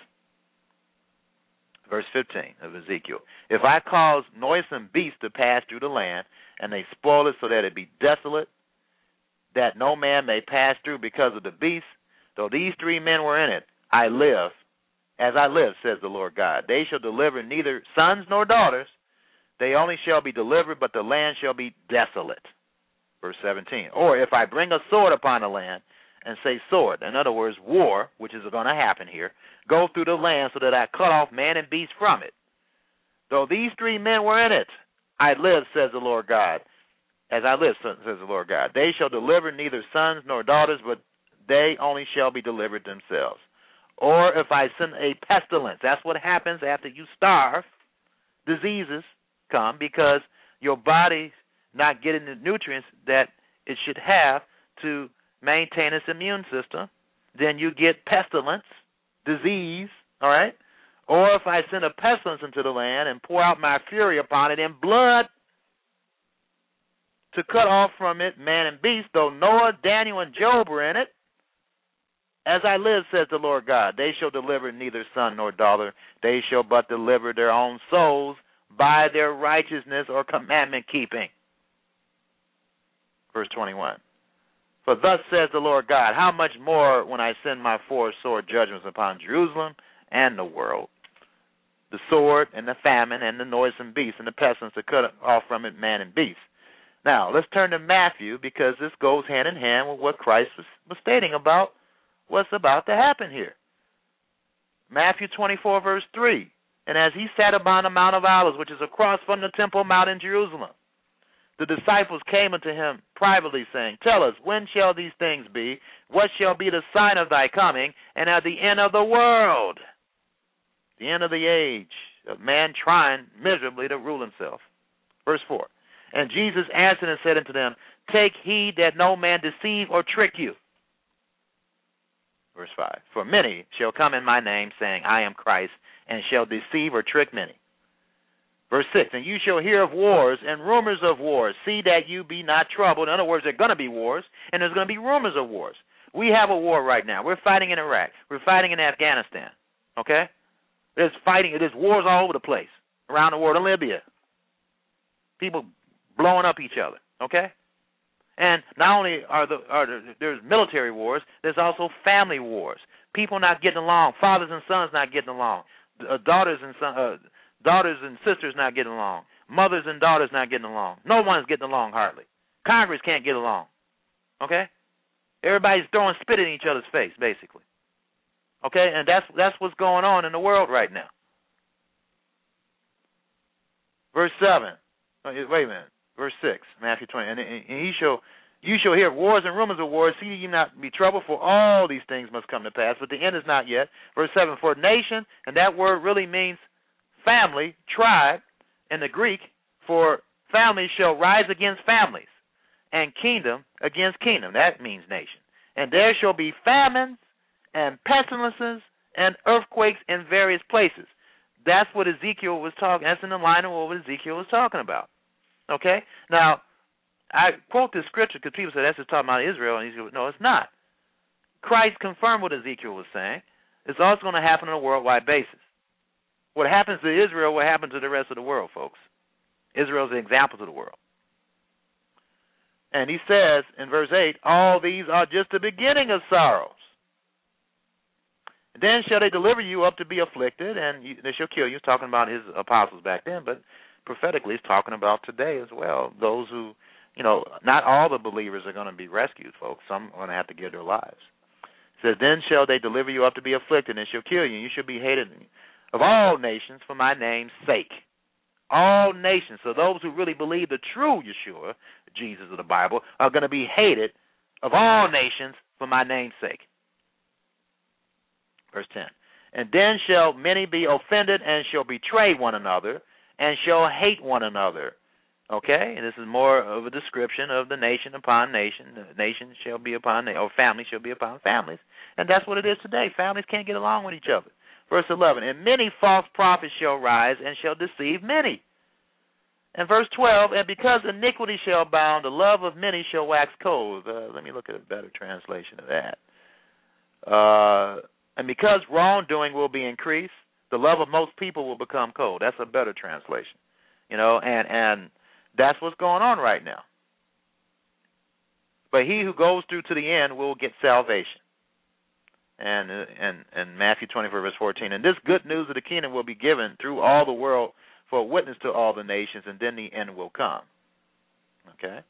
Verse 15 of Ezekiel. If I cause noisome beasts to pass through the land, and they spoil it so that it be desolate, that no man may pass through because of the beasts, though these three men were in it, I live, as I live, says the Lord God. They shall deliver neither sons nor daughters, they only shall be delivered, but the land shall be desolate. Verse 17. Or if I bring a sword upon the land, and say sword, in other words, war, which is going to happen here, go through the land so that I cut off man and beast from it. Though these three men were in it, I live, says the Lord God. As I live, says the Lord God. They shall deliver neither sons nor daughters, but they only shall be delivered themselves. Or if I send a pestilence, that's what happens after you starve. Diseases come because your body's not getting the nutrients that it should have to maintain its immune system. Then you get pestilence, disease, all right? Or if I send a pestilence into the land and pour out my fury upon it in blood to cut off from it man and beast, though Noah, Daniel, and Job were in it, as I live, says the Lord God, they shall deliver neither son nor daughter. They shall but deliver their own souls by their righteousness or commandment keeping. Verse 21. For thus says the Lord God, how much more when I send my four sword judgments upon Jerusalem and the world? The sword and the famine and the noisome beast and the pestilence to cut off from it man and beast. Now, let's turn to Matthew because this goes hand in hand with what Christ was, was stating about what's about to happen here. Matthew 24, verse 3. And as he sat upon the Mount of Olives, which is across from the Temple Mount in Jerusalem, the disciples came unto him privately, saying, Tell us, when shall these things be? What shall be the sign of thy coming, and at the end of the world? The end of the age of man trying miserably to rule himself. Verse 4. And Jesus answered and said unto them, Take heed that no man deceive or trick you. Verse 5 For many shall come in my name, saying, I am Christ, and shall deceive or trick many. Verse 6 And you shall hear of wars and rumors of wars. See that you be not troubled. In other words, there are going to be wars, and there's going to be rumors of wars. We have a war right now. We're fighting in Iraq. We're fighting in Afghanistan. Okay? There's fighting. There's wars all over the place around the world in Libya. People blowing up each other. Okay? And not only are the are there, there's military wars, there's also family wars. People not getting along, fathers and sons not getting along, uh, daughters and son, uh, daughters and sisters not getting along, mothers and daughters not getting along. No one's getting along hardly. Congress can't get along. Okay? Everybody's throwing spit in each other's face, basically. Okay, and that's that's what's going on in the world right now. Verse seven. Wait a minute verse six, Matthew twenty, and, and he shall you shall hear of wars and rumors of wars. See ye not be troubled, for all these things must come to pass, but the end is not yet. Verse seven, for nation, and that word really means family, tribe, in the Greek. For family shall rise against families, and kingdom against kingdom. That means nation. And there shall be famines and pestilences and earthquakes in various places. That's what Ezekiel was talking. That's in the line of what Ezekiel was talking about. Okay? Now, I quote this scripture because people say that's just talking about Israel, and Ezekiel. No, it's not. Christ confirmed what Ezekiel was saying. It's also going to happen on a worldwide basis. What happens to Israel will happen to the rest of the world, folks. Israel is an example to the world. And he says in verse 8, All these are just the beginning of sorrows. Then shall they deliver you up to be afflicted, and you, they shall kill you. He's talking about his apostles back then, but prophetically he's talking about today as well. Those who, you know, not all the believers are going to be rescued, folks. Some are going to have to give their lives. It says, Then shall they deliver you up to be afflicted, and shall kill you, and you shall be hated of all nations for my name's sake. all nations. So those who really believe the true Yeshua, Jesus of the Bible, are going to be hated of all nations for my name's sake. Verse 10. And then shall many be offended and shall betray one another and shall hate one another. Okay, and this is more of a description of the nation upon nation. The nation shall be upon, or family shall be upon families. And that's what it is today. Families can't get along with each other. Verse 11, and many false prophets shall rise and shall deceive many. And verse 12, and because iniquity shall abound, the love of many shall wax cold. Uh, let me look at a better translation of that. Uh, and because wrongdoing will be increased, the love of most people will become cold. That's a better translation. You know, and and that's what's going on right now. But he who goes through to the end will get salvation. And uh, and and Matthew 24 verse 14. And this good news of the kingdom will be given through all the world for a witness to all the nations, and then the end will come. Okay,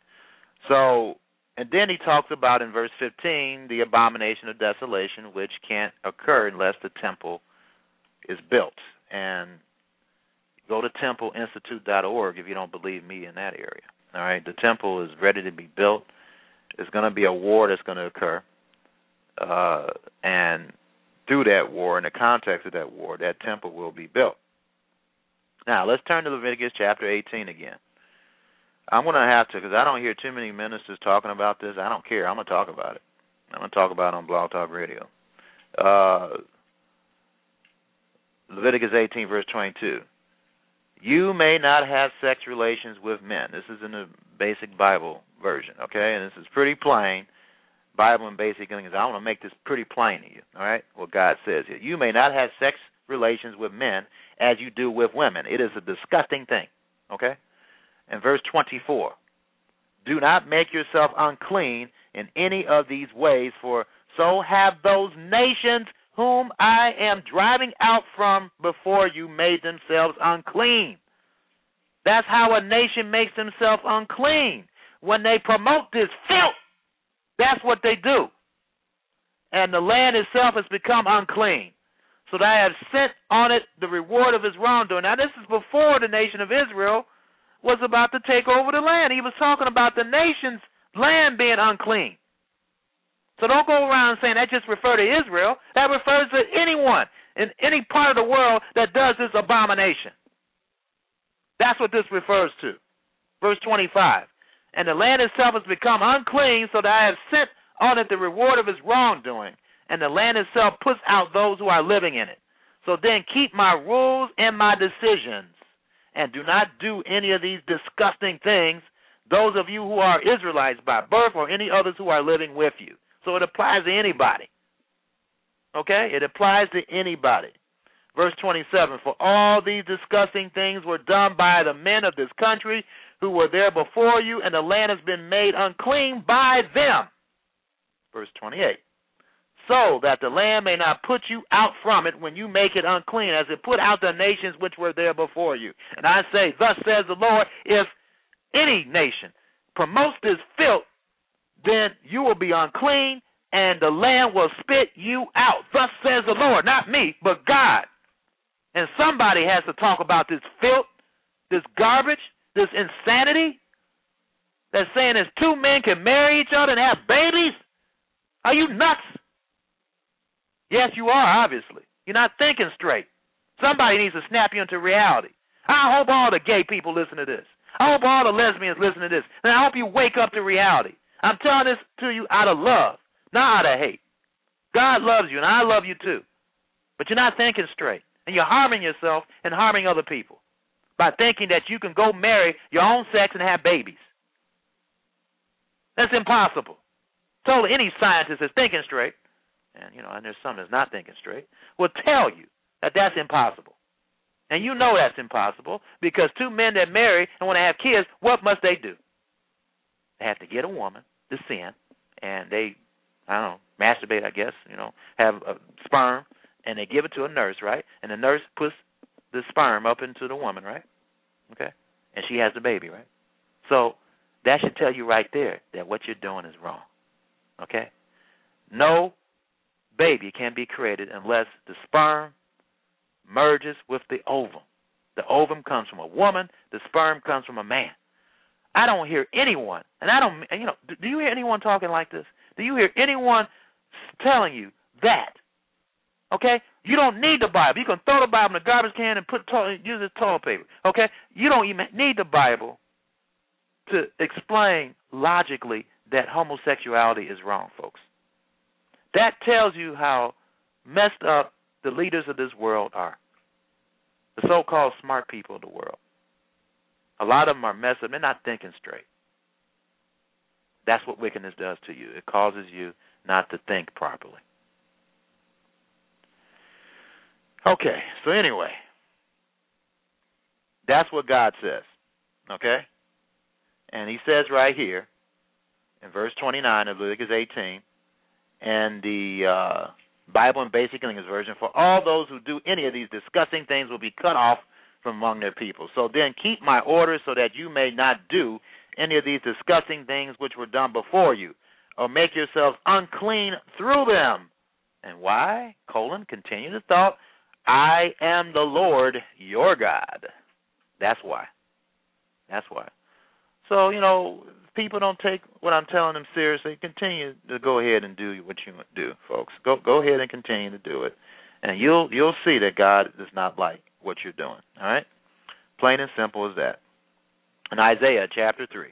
so and then he talks about in verse 15 the abomination of desolation, which can't occur unless the temple is built. And go to templeinstitute.org if you don't believe me in that area. All right, the temple is ready to be built. There's going to be a war that's going to occur, uh, and through that war, in the context of that war, that temple will be built. Now let's turn to Leviticus chapter 18 again. I'm going to have to because I don't hear too many ministers talking about this. I don't care. I'm going to talk about it. I'm going to talk about it on Blog Talk Radio. Uh, Leviticus 18 verse 22. You may not have sex relations with men. This is in the basic Bible version, okay? And this is pretty plain. Bible and basic things. I want to make this pretty plain to you, all right? What God says here. You may not have sex relations with men as you do with women. It is a disgusting thing, okay? And verse 24. Do not make yourself unclean in any of these ways, for so have those nations whom I am driving out from before you made themselves unclean. That's how a nation makes themselves unclean. When they promote this filth, that's what they do. And the land itself has become unclean. So that I have sent on it the reward of his wrongdoing. Now, this is before the nation of Israel was about to take over the land. He was talking about the nation's land being unclean. So don't go around saying that just refer to Israel. That refers to anyone in any part of the world that does this abomination. That's what this refers to. Verse 25. And the land itself has become unclean, so that I have sent on it the reward of his wrongdoing. And the land itself puts out those who are living in it. So then keep my rules and my decisions, and do not do any of these disgusting things, those of you who are Israelites by birth or any others who are living with you. So it applies to anybody. Okay? It applies to anybody. Verse 27 For all these disgusting things were done by the men of this country who were there before you, and the land has been made unclean by them. Verse 28 So that the land may not put you out from it when you make it unclean, as it put out the nations which were there before you. And I say, Thus says the Lord, if any nation promotes this filth then you will be unclean, and the land will spit you out. Thus says the Lord, not me, but God. And somebody has to talk about this filth, this garbage, this insanity. That's saying as two men can marry each other and have babies. Are you nuts? Yes, you are, obviously. You're not thinking straight. Somebody needs to snap you into reality. I hope all the gay people listen to this. I hope all the lesbians listen to this. And I hope you wake up to reality. I'm telling this to you out of love, not out of hate. God loves you, and I love you too. But you're not thinking straight, and you're harming yourself and harming other people by thinking that you can go marry your own sex and have babies. That's impossible. Totally, any scientist that's thinking straight, and you know, and there's some that's not thinking straight, will tell you that that's impossible. And you know that's impossible because two men that marry and want to have kids, what must they do? They have to get a woman the sin, and they, I don't know, masturbate, I guess, you know, have a sperm, and they give it to a nurse, right? And the nurse puts the sperm up into the woman, right? Okay, and she has the baby, right? So that should tell you right there that what you're doing is wrong. Okay, no baby can be created unless the sperm merges with the ovum. The ovum comes from a woman. The sperm comes from a man. I don't hear anyone, and I don't, you know, do you hear anyone talking like this? Do you hear anyone telling you that? Okay, you don't need the Bible. You can throw the Bible in the garbage can and put use it toilet paper. Okay, you don't even need the Bible to explain logically that homosexuality is wrong, folks. That tells you how messed up the leaders of this world are. The so-called smart people of the world. A lot of them are messed up. They're not thinking straight. That's what wickedness does to you. It causes you not to think properly. Okay, so anyway, that's what God says. Okay? And he says right here in verse 29 of Leviticus 18, and the uh, Bible in Basic English Version, for all those who do any of these disgusting things will be cut off from among their people. So then keep my orders so that you may not do any of these disgusting things which were done before you, or make yourselves unclean through them. And why? Colon, continue the thought. I am the Lord your God. That's why. That's why. So, you know, people don't take what I'm telling them seriously. Continue to go ahead and do what you do, folks. Go go ahead and continue to do it. And you'll you'll see that God does not like what you're doing. All right? Plain and simple as that. In Isaiah chapter 3,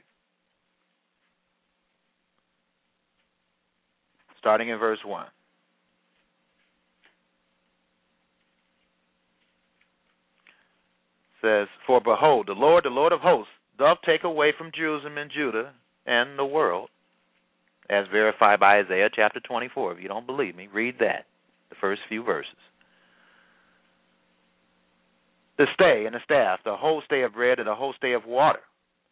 starting in verse 1. Says, For behold, the Lord, the Lord of hosts, doth take away from Jerusalem and Judah and the world, as verified by Isaiah chapter 24. If you don't believe me, read that, the first few verses the stay and the staff, the whole stay of bread and the whole stay of water,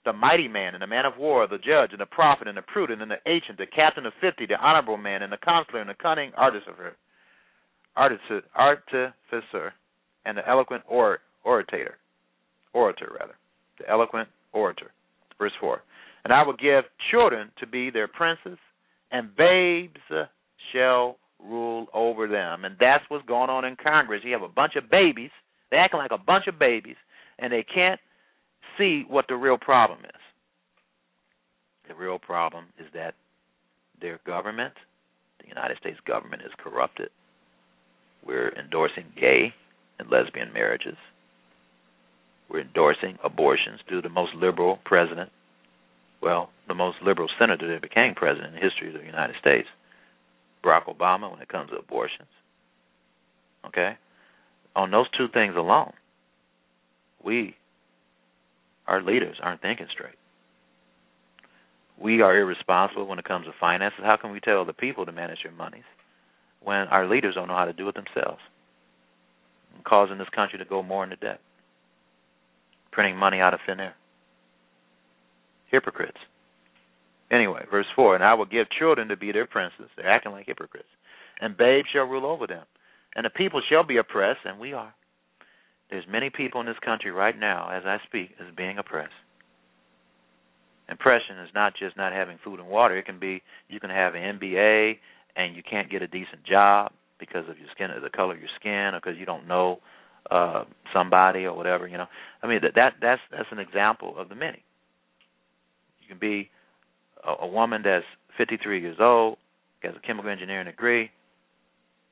the mighty man and the man of war, the judge and the prophet and the prudent and the ancient, the captain of fifty, the honorable man and the counselor and the cunning artificer, artificer, and the eloquent or, orator, orator rather, the eloquent orator. Verse four. And I will give children to be their princes, and babes shall rule over them. And that's what's going on in Congress. You have a bunch of babies they're acting like a bunch of babies, and they can't see what the real problem is. The real problem is that their government, the United States government, is corrupted. We're endorsing gay and lesbian marriages. We're endorsing abortions to the most liberal president, well, the most liberal senator that became president in the history of the United States, Barack Obama, when it comes to abortions. Okay? On those two things alone, we, our leaders, aren't thinking straight. We are irresponsible when it comes to finances. How can we tell the people to manage their monies when our leaders don't know how to do it themselves? Causing this country to go more into debt, printing money out of thin air. Hypocrites. Anyway, verse 4 And I will give children to be their princes. They're acting like hypocrites. And babes shall rule over them and the people shall be oppressed, and we are. There's many people in this country right now, as I speak, is being oppressed. Oppression is not just not having food and water. It can be you can have an MBA and you can't get a decent job because of your skin, or the color of your skin, or because you don't know uh somebody or whatever. You know, I mean that that that's that's an example of the many. You can be a, a woman that's 53 years old, has a chemical engineering degree,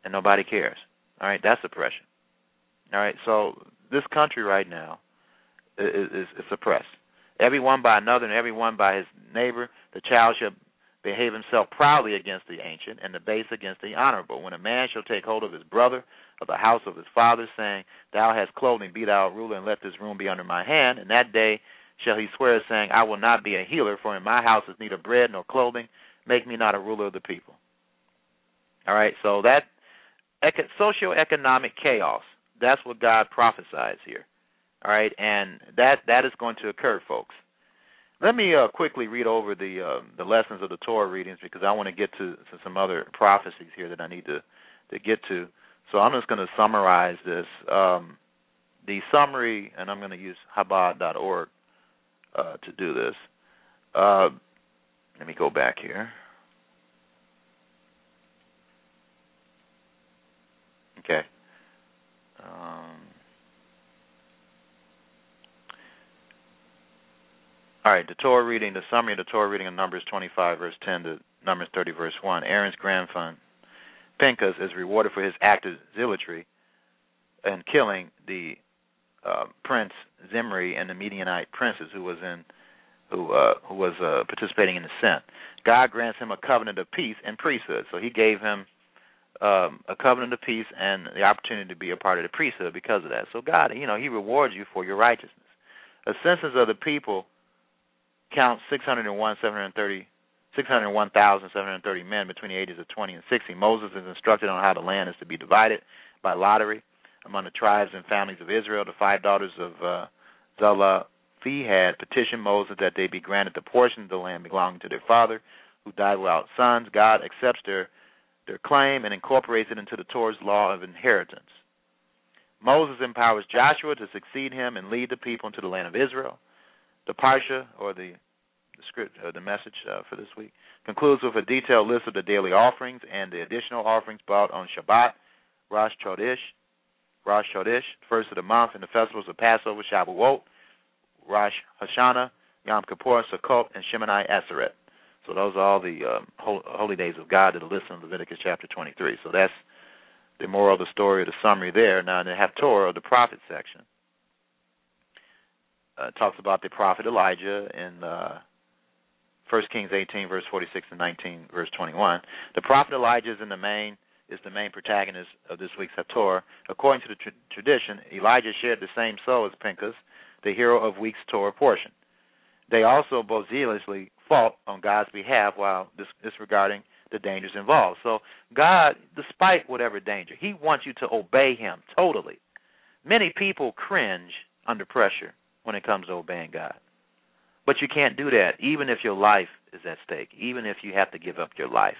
and nobody cares. All right, that's oppression. All right, so this country right now is, is, is oppressed. Everyone by another, and everyone by his neighbor. The child shall behave himself proudly against the ancient, and the base against the honorable. When a man shall take hold of his brother, of the house of his father, saying, Thou hast clothing, be thou a ruler, and let this room be under my hand. And that day shall he swear, saying, I will not be a healer, for in my house is neither bread nor clothing. Make me not a ruler of the people. All right, so that eco- socioeconomic chaos. That's what God prophesies here. All right, and that that is going to occur, folks. Let me uh, quickly read over the uh, the lessons of the Torah readings because I want to get to, to some other prophecies here that I need to to get to. So I'm just going to summarize this. Um, the summary, and I'm going to use Chabad.org uh, to do this. Uh, let me go back here. Okay. Um, all right, the Torah reading, the summary of the Torah reading of Numbers 25, verse 10 to Numbers 30, verse 1. Aaron's grandson, Pinchas, is rewarded for his act of zealotry and killing the uh, prince Zimri and the Midianite princes who was in who uh, who was uh, participating in the sin. God grants him a covenant of peace and priesthood. So he gave him um, a covenant of peace and the opportunity to be a part of the priesthood because of that. So God, you know, He rewards you for your righteousness. A census of the people counts 601, 730, 601,730 men between the ages of 20 and 60. Moses is instructed on how the land is to be divided by lottery among the tribes and families of Israel. The five daughters of uh, Zelophehad had petitioned Moses that they be granted the portion of the land belonging to their father, who died without sons. God accepts their their claim and incorporates it into the Torah's law of inheritance. Moses empowers Joshua to succeed him and lead the people into the land of Israel. The parsha, or the, the script, uh, the message uh, for this week, concludes with a detailed list of the daily offerings and the additional offerings brought on Shabbat, Rosh Chodesh, Rosh Chodesh, first of the month, and the festivals of Passover, Shavuot, Rosh Hashanah, Yom Kippur, Sukkot, and Shemini Atzeret. So those are all the um, holy days of God that are listed in Leviticus chapter 23. So that's the moral of the story, or the summary there. Now in the Haftorah, the prophet section, uh, talks about the prophet Elijah in uh, 1 Kings 18, verse 46 and 19, verse 21. The prophet Elijah is in the main is the main protagonist of this week's Haftorah. According to the tra- tradition, Elijah shared the same soul as Pinchas, the hero of week's Torah portion. They also both zealously fought on God's behalf while dis- disregarding the dangers involved. So, God, despite whatever danger, He wants you to obey Him totally. Many people cringe under pressure when it comes to obeying God. But you can't do that, even if your life is at stake, even if you have to give up your life.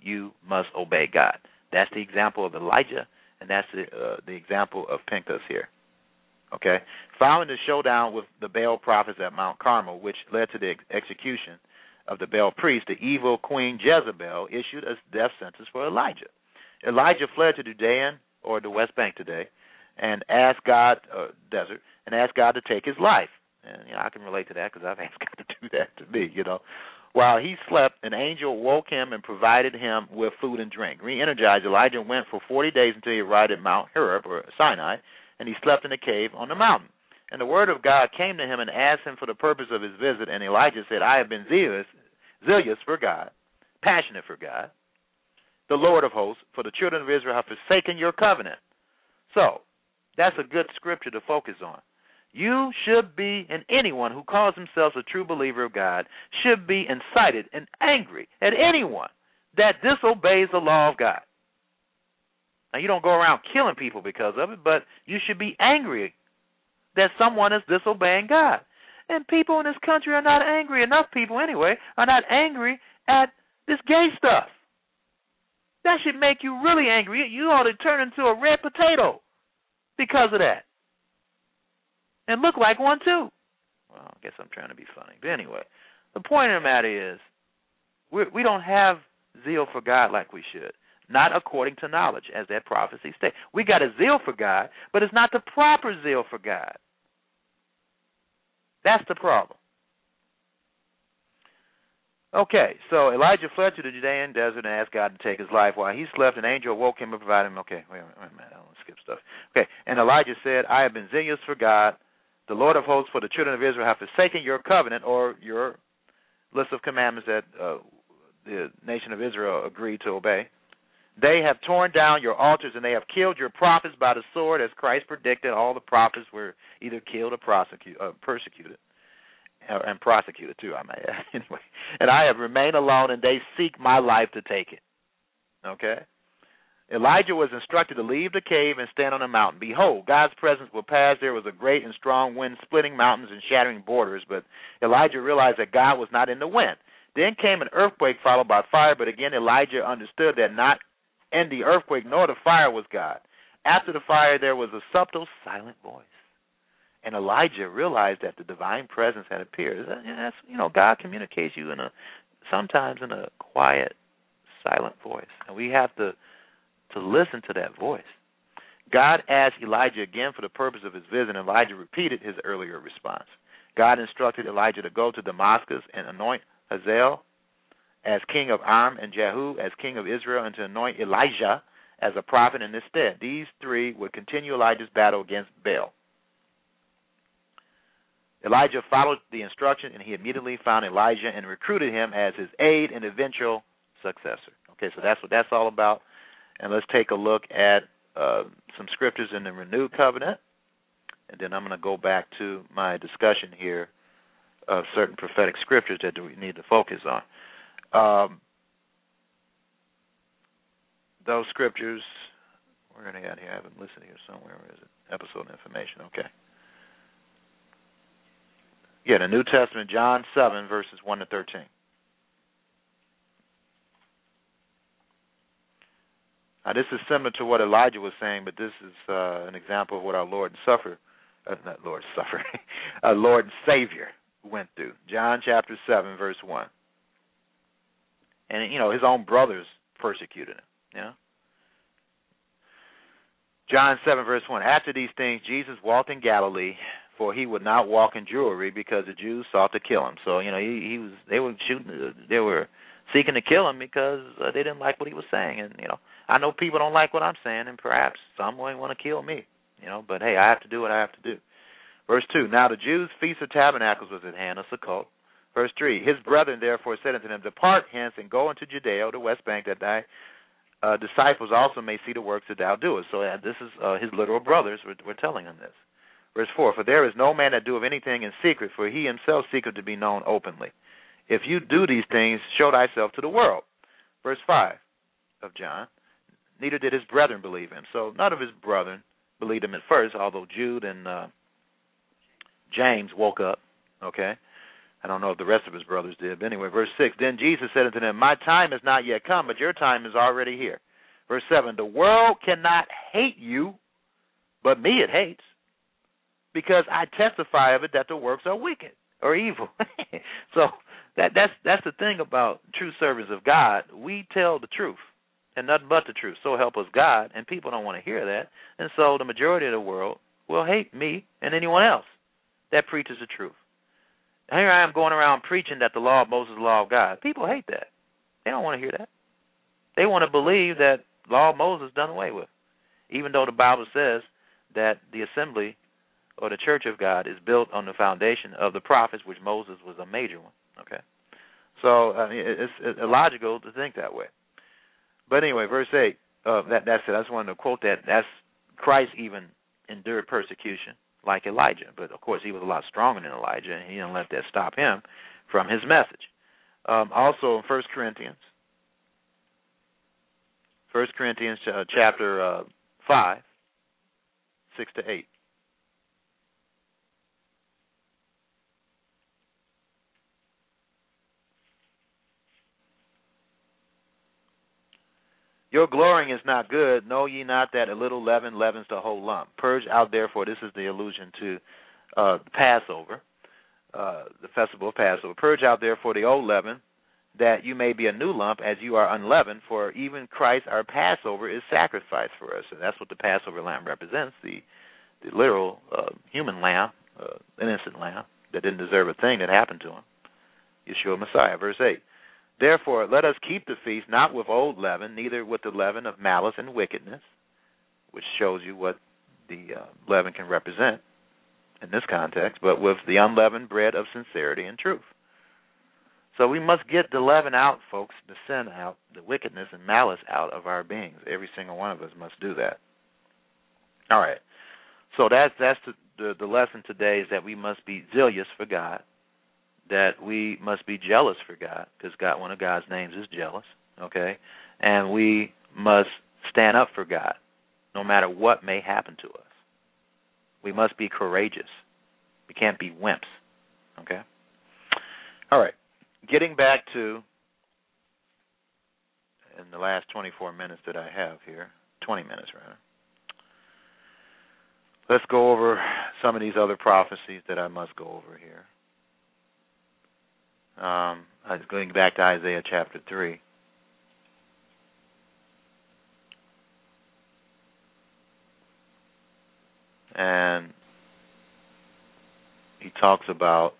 You must obey God. That's the example of Elijah, and that's the, uh, the example of Pinchas here. Okay, following the showdown with the Baal prophets at Mount Carmel, which led to the ex- execution of the Baal priest, the evil queen Jezebel issued a death sentence for Elijah. Elijah fled to Judean or the West Bank today, and asked God, uh, desert, and asked God to take his life. And you know, I can relate to that because I've (laughs) asked God to do that to me. You know, while he slept, an angel woke him and provided him with food and drink. Re-energized, Elijah went for forty days until he arrived at Mount Horeb or Sinai, and he slept in a cave on the mountain. And the word of God came to him and asked him for the purpose of his visit. And Elijah said, I have been zealous, zealous for God, passionate for God, the Lord of hosts, for the children of Israel have forsaken your covenant. So, that's a good scripture to focus on. You should be, and anyone who calls himself a true believer of God should be incited and angry at anyone that disobeys the law of God. Now, you don't go around killing people because of it, but you should be angry that someone is disobeying God. And people in this country are not angry. Enough people, anyway, are not angry at this gay stuff. That should make you really angry. You ought to turn into a red potato because of that. And look like one, too. Well, I guess I'm trying to be funny. But anyway, the point of the matter is, we we don't have zeal for God like we should not according to knowledge, as that prophecy states. We got a zeal for God, but it's not the proper zeal for God. That's the problem. Okay, so Elijah fled to the Judean desert and asked God to take his life. While he slept, an angel awoke him and provided him. Okay, wait, wait a minute, I don't to skip stuff. Okay, and Elijah said, I have been zealous for God, the Lord of hosts, for the children of Israel have forsaken your covenant or your list of commandments that uh, the nation of Israel agreed to obey. They have torn down your altars and they have killed your prophets by the sword, as Christ predicted. All the prophets were either killed or prosecute, uh, persecuted, uh, and prosecuted too. I might add. (laughs) anyway, and I have remained alone, and they seek my life to take it. Okay. Elijah was instructed to leave the cave and stand on a mountain. Behold, God's presence will pass. There was a great and strong wind splitting mountains and shattering borders, but Elijah realized that God was not in the wind. Then came an earthquake followed by fire, but again Elijah understood that not and the earthquake nor the fire was God. After the fire, there was a subtle, silent voice. And Elijah realized that the divine presence had appeared. That's, you know, God communicates you in a sometimes in a quiet, silent voice, and we have to to listen to that voice. God asked Elijah again for the purpose of his visit, and Elijah repeated his earlier response. God instructed Elijah to go to Damascus and anoint Hazael as king of Aram and Jehu as king of Israel, and to anoint Elijah as a prophet in his stead. These three would continue Elisha's battle against Baal. Elijah followed the instruction, and he immediately found Elisha and recruited him as his aide and eventual successor. Okay, so that's what that's all about. And let's take a look at uh, some scriptures in the renewed covenant, and then I'm going to go back to my discussion here of certain prophetic scriptures that we need to focus on. Um, those scriptures, we're going to get here. I haven't listed here somewhere. Where is it? Episode information. Okay. Yeah, the New Testament, John 7, verses 1 to 13. Now, this is similar to what Elijah was saying, but this is uh, an example of what our Lord and Suffer, uh, not Lord Suffer, (laughs) our Lord and Savior went through. John chapter 7, verse 1. And, you know, his own brothers persecuted him, you know. John 7, verse 1. After these things, Jesus walked in Galilee, for he would not walk in Jewry because the Jews sought to kill him. So, you know, he, he was, they were shooting, they were seeking to kill him because uh, they didn't like what he was saying. And, you know, I know people don't like what I'm saying, and perhaps some may want to kill me, you know, but hey, I have to do what I have to do. Verse 2 Now the Jews' feast of tabernacles was at hand, a. Verse 3 His brethren therefore said unto them, Depart hence and go into Judea, the west bank, that thy uh, disciples also may see the works that thou doest. So uh, this is uh, his literal brothers were, were telling him this. Verse 4 For there is no man that doeth anything in secret, for he himself seeketh to be known openly. If you do these things, show thyself to the world. Verse 5 of John Neither did his brethren believe him. So none of his brethren believed him at first, although Jude and uh, James woke up. Okay? I don't know if the rest of his brothers did. But anyway, verse 6 Then Jesus said unto them, My time is not yet come, but your time is already here. Verse 7 The world cannot hate you, but me it hates, because I testify of it that the works are wicked or evil. (laughs) so that that's that's the thing about true servants of God. We tell the truth and nothing but the truth. So help us God, and people don't want to hear that. And so the majority of the world will hate me and anyone else that preaches the truth. Here I am going around preaching that the law of Moses is the law of God. People hate that. They don't want to hear that. They want to believe that law of Moses is done away with, even though the Bible says that the assembly or the church of God is built on the foundation of the prophets, which Moses was a major one. Okay, so uh, it's, it's illogical to think that way. But anyway, verse eight. Uh, that that's it. I just wanted to quote that. That's Christ even endured persecution like Elijah, but of course he was a lot stronger than Elijah, and he didn't let that stop him from his message. Um, also, in First Corinthians, First Corinthians uh, chapter uh, five, six to eight. Your glorying is not good. Know ye not that a little leaven leavens the whole lump? Purge out therefore. This is the allusion to uh, Passover, uh, the festival of Passover. Purge out therefore the old leaven, that you may be a new lump, as you are unleavened. For even Christ, our Passover, is sacrificed for us, and that's what the Passover lamb represents the the literal uh, human lamb, uh, innocent lamb that didn't deserve a thing that happened to him. Yeshua Messiah, verse eight. Therefore, let us keep the feast not with old leaven, neither with the leaven of malice and wickedness, which shows you what the uh, leaven can represent in this context, but with the unleavened bread of sincerity and truth. So we must get the leaven out, folks, the sin out, the wickedness and malice out of our beings. Every single one of us must do that. All right. So that's that's the, the, the lesson today is that we must be zealous for God that we must be jealous for God because God, one of God's names is jealous. Okay, and we must stand up for God, no matter what may happen to us. We must be courageous. We can't be wimps. Okay. All right. Getting back to in the last 24 minutes that I have here, 20 minutes rather. Let's go over some of these other prophecies that I must go over here. Um, I was going back to Isaiah chapter 3. And he talks about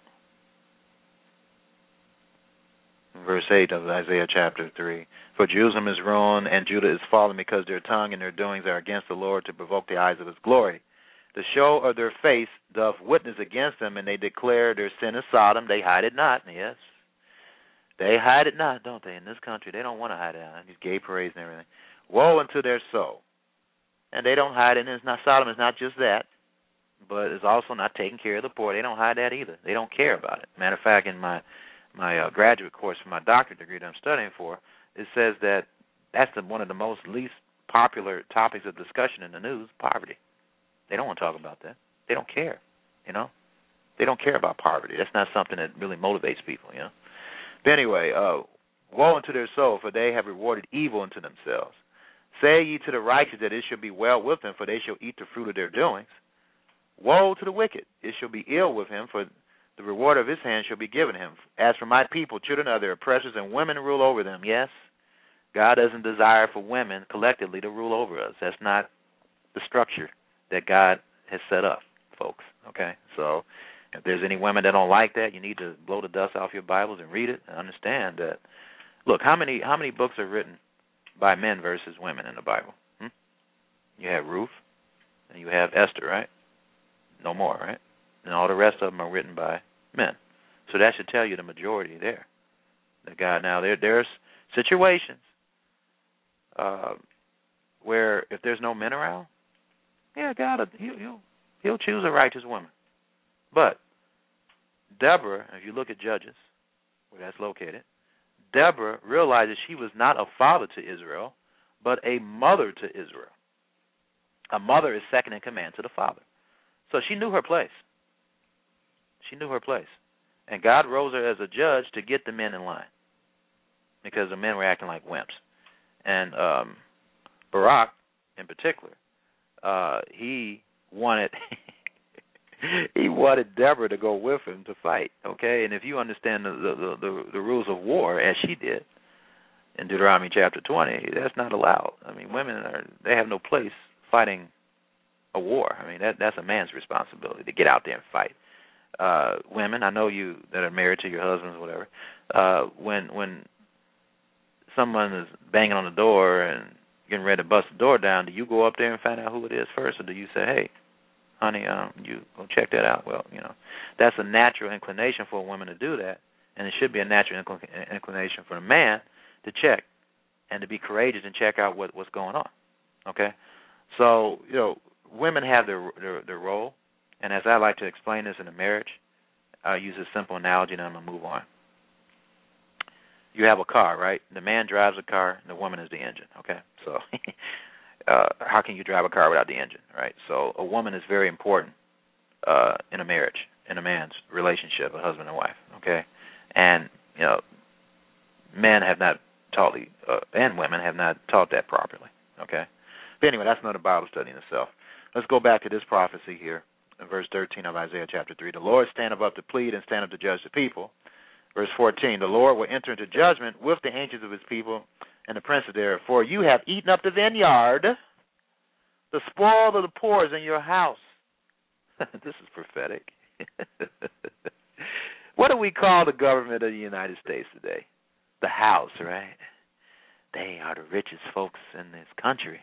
verse 8 of Isaiah chapter 3. For Jerusalem is ruined and Judah is fallen because their tongue and their doings are against the Lord to provoke the eyes of his glory. The show of their face doth witness against them, and they declare their sin is Sodom. They hide it not, yes. They hide it not, don't they? In this country, they don't want to hide it. These gay parades and everything. Woe unto their soul, and they don't hide it. And it's not Sodom. It's not just that, but it's also not taking care of the poor. They don't hide that either. They don't care about it. Matter of fact, in my my uh, graduate course for my doctorate degree that I'm studying for, it says that that's the, one of the most least popular topics of discussion in the news: poverty. They don't want to talk about that. They don't care. You know, they don't care about poverty. That's not something that really motivates people. You know. But anyway, uh, woe unto their soul, for they have rewarded evil unto themselves. Say ye to the righteous that it shall be well with them, for they shall eat the fruit of their doings. Woe to the wicked, it shall be ill with him, for the reward of his hand shall be given him. As for my people, children are their oppressors, and women rule over them. Yes, God doesn't desire for women collectively to rule over us. That's not the structure that God has set up, folks. Okay, so if there's any women that don't like that, you need to blow the dust off your Bibles and read it and understand that. Look, how many how many books are written by men versus women in the Bible? Hmm? You have Ruth, and you have Esther, right? No more, right? And all the rest of them are written by men. So that should tell you the majority there. The God now there there's situations uh, where if there's no men around, yeah, God he'll he'll, he'll choose a righteous woman. But Deborah, if you look at Judges, where that's located, Deborah realizes she was not a father to Israel, but a mother to Israel. A mother is second in command to the father. So she knew her place. She knew her place. And God rose her as a judge to get the men in line because the men were acting like wimps. And um, Barak, in particular, uh, he wanted (laughs) he wanted Deborah to go with him to fight. Okay, and if you understand the the the, the rules of war as she did in Deuteronomy chapter twenty, that's not allowed. I mean, women are they have no place fighting a war. I mean, that that's a man's responsibility to get out there and fight. Uh women, I know you that are married to your husbands, whatever. Uh when when someone is banging on the door and getting ready to bust the door down, do you go up there and find out who it is first, or do you say, "Hey, honey, um, you go check that out. Well, you know, that's a natural inclination for a woman to do that, and it should be a natural incl- inclination for a man to check and to be courageous and check out what what's going on. Okay, so you know, women have their their, their role, and as I like to explain this in a marriage, I use a simple analogy, and I'm gonna move on. You have a car, right? The man drives the car, and the woman is the engine. Okay, so (laughs) uh, how can you drive a car without the engine, right? So a woman is very important uh, in a marriage, in a man's relationship, a husband and wife. Okay, and you know, men have not taught, uh, and women have not taught that properly. Okay, but anyway, that's another Bible study in itself. Let's go back to this prophecy here verse 13 of Isaiah chapter 3. The Lord standeth up to plead and stand up to judge the people. Verse 14, the Lord will enter into judgment with the ancients of his people and the princes there. For you have eaten up the vineyard, the spoil of the poor is in your house. (laughs) this is prophetic. (laughs) what do we call the government of the United States today? The House, right? They are the richest folks in this country.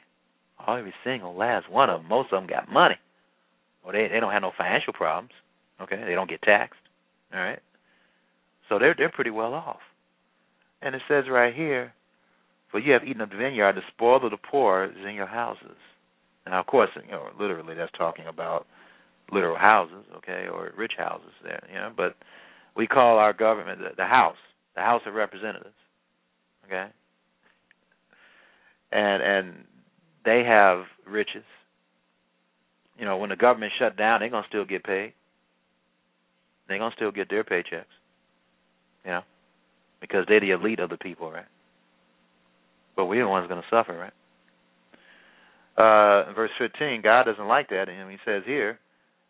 Every single last one of them. Most of them got money. Well, they they don't have no financial problems. Okay, they don't get taxed. All right, so they're they're pretty well off. And it says right here, for you have eaten of the vineyard, the spoil of the poor is in your houses. Now, of course, you know, literally that's talking about literal houses, okay, or rich houses there, you know. But we call our government the, the House, the House of Representatives, okay. And and they have riches. You know, when the government shut down, they're gonna still get paid. They're gonna still get their paychecks. You know, because they're the elite of the people, right? But we're the ones going to suffer, right? Uh, verse 15, God doesn't like that, and He says here,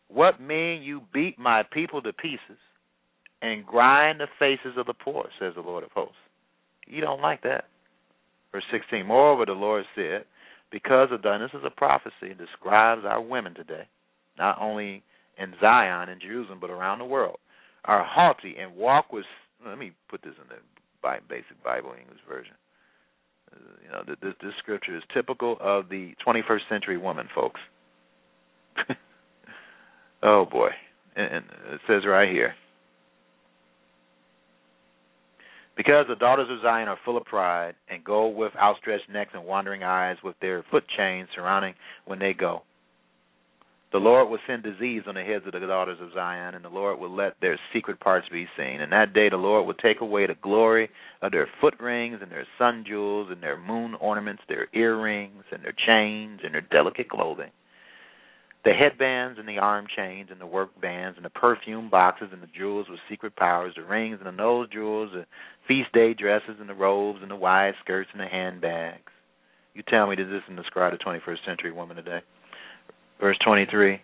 "What mean you beat my people to pieces and grind the faces of the poor?" Says the Lord of hosts. You don't like that. Verse 16, moreover, the Lord said, because of done, this is a prophecy that describes our women today, not only in Zion in Jerusalem, but around the world, are haughty and walk with. Let me put this in the basic Bible English version. Uh, you know, this, this scripture is typical of the 21st century woman, folks. (laughs) oh boy, and, and it says right here. Because the daughters of Zion are full of pride and go with outstretched necks and wandering eyes with their foot chains surrounding when they go. The Lord will send disease on the heads of the daughters of Zion, and the Lord will let their secret parts be seen. And that day the Lord will take away the glory of their foot rings and their sun jewels and their moon ornaments, their earrings and their chains and their delicate clothing the headbands and the arm chains and the work bands and the perfume boxes and the jewels with secret powers, the rings and the nose jewels, the feast day dresses and the robes and the wide skirts and the handbags. You tell me, does this describe the 21st century woman today? Verse 23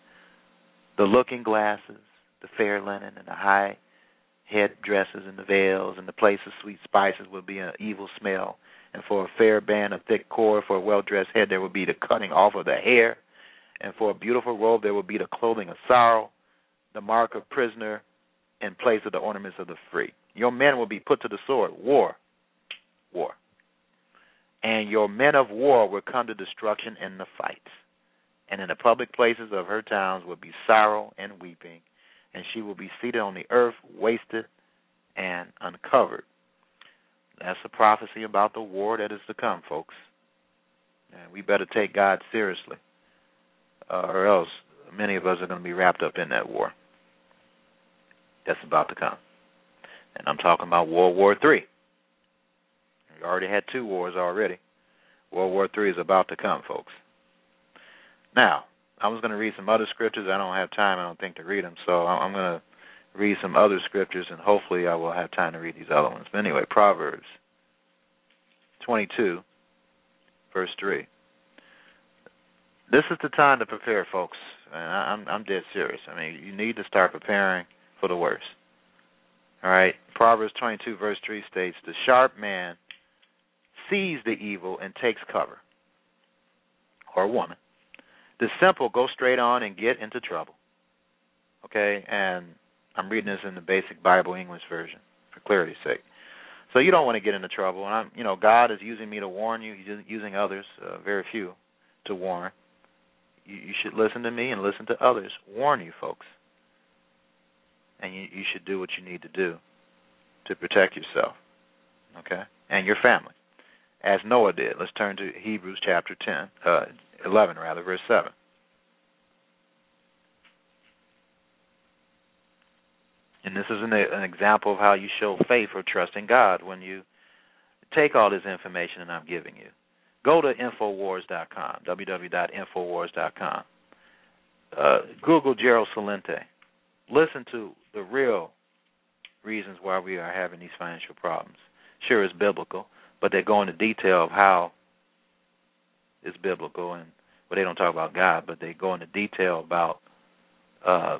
The looking glasses, the fair linen, and the high head dresses and the veils and the place of sweet spices will be an evil smell. And for a fair band of thick cord, for a well dressed head, there will be the cutting off of the hair and for a beautiful robe there will be the clothing of sorrow, the mark of prisoner, in place of the ornaments of the free. Your men will be put to the sword. War. War. And your men of war will come to destruction in the fights. And in the public places of her towns will be sorrow and weeping, and she will be seated on the earth, wasted and uncovered. That's a prophecy about the war that is to come, folks. And we better take God seriously uh, or else many of us are going to be wrapped up in that war that's about to come. And I'm talking about World War Three. We already had two wars already. World War Three is about to come, folks. Now, I was going to read some other scriptures. I don't have time, I don't think, to read them. So I'm going to read some other scriptures, and hopefully I will have time to read these other ones. But anyway, Proverbs 22, verse 3 this is the time to prepare, folks. And I'm I'm dead serious. I mean, you need to start preparing for the worst. All right. Proverbs 22 verse 3 states, "The sharp man sees the evil and takes cover." Or woman. The simple go straight on and get into trouble. Okay, and I'm reading this in the basic Bible English version for clarity's sake. So you don't want to get into trouble, and I'm, you know, God is using me to warn you. He's using others, uh, very few, to warn you, you should listen to me and listen to others. Warn you, folks. And you, you should do what you need to do to protect yourself, okay, and your family, as Noah did. Let's turn to Hebrews chapter 10, uh, 11, rather, verse 7. And this is an, an example of how you show faith or trust in God when you take all this information that I'm giving you Go to Infowars.com, www.infowars.com. Uh, Google Gerald Celente. Listen to the real reasons why we are having these financial problems. Sure, it's biblical, but they go into detail of how it's biblical, and well, they don't talk about God, but they go into detail about uh,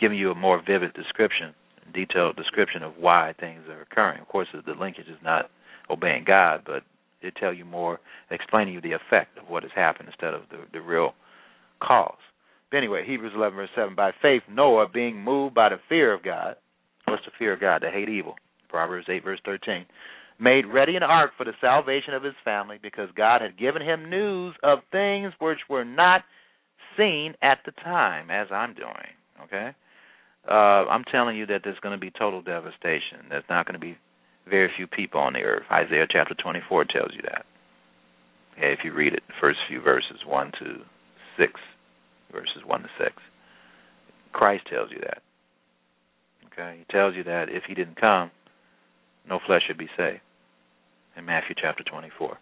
giving you a more vivid description, detailed description of why things are occurring. Of course, the linkage is not obeying God, but they tell you more, explaining you the effect of what has happened instead of the, the real cause. But anyway, Hebrews 11, verse 7. By faith, Noah, being moved by the fear of God, what's the fear of God? To hate evil. Proverbs 8, verse 13. Made ready an ark for the salvation of his family because God had given him news of things which were not seen at the time, as I'm doing. Okay? Uh, I'm telling you that there's going to be total devastation. There's not going to be very few people on the earth. Isaiah chapter 24 tells you that. Okay, if you read it, the first few verses, 1 to 6, verses 1 to 6. Christ tells you that. Okay, he tells you that if he didn't come, no flesh should be saved. In Matthew chapter 24.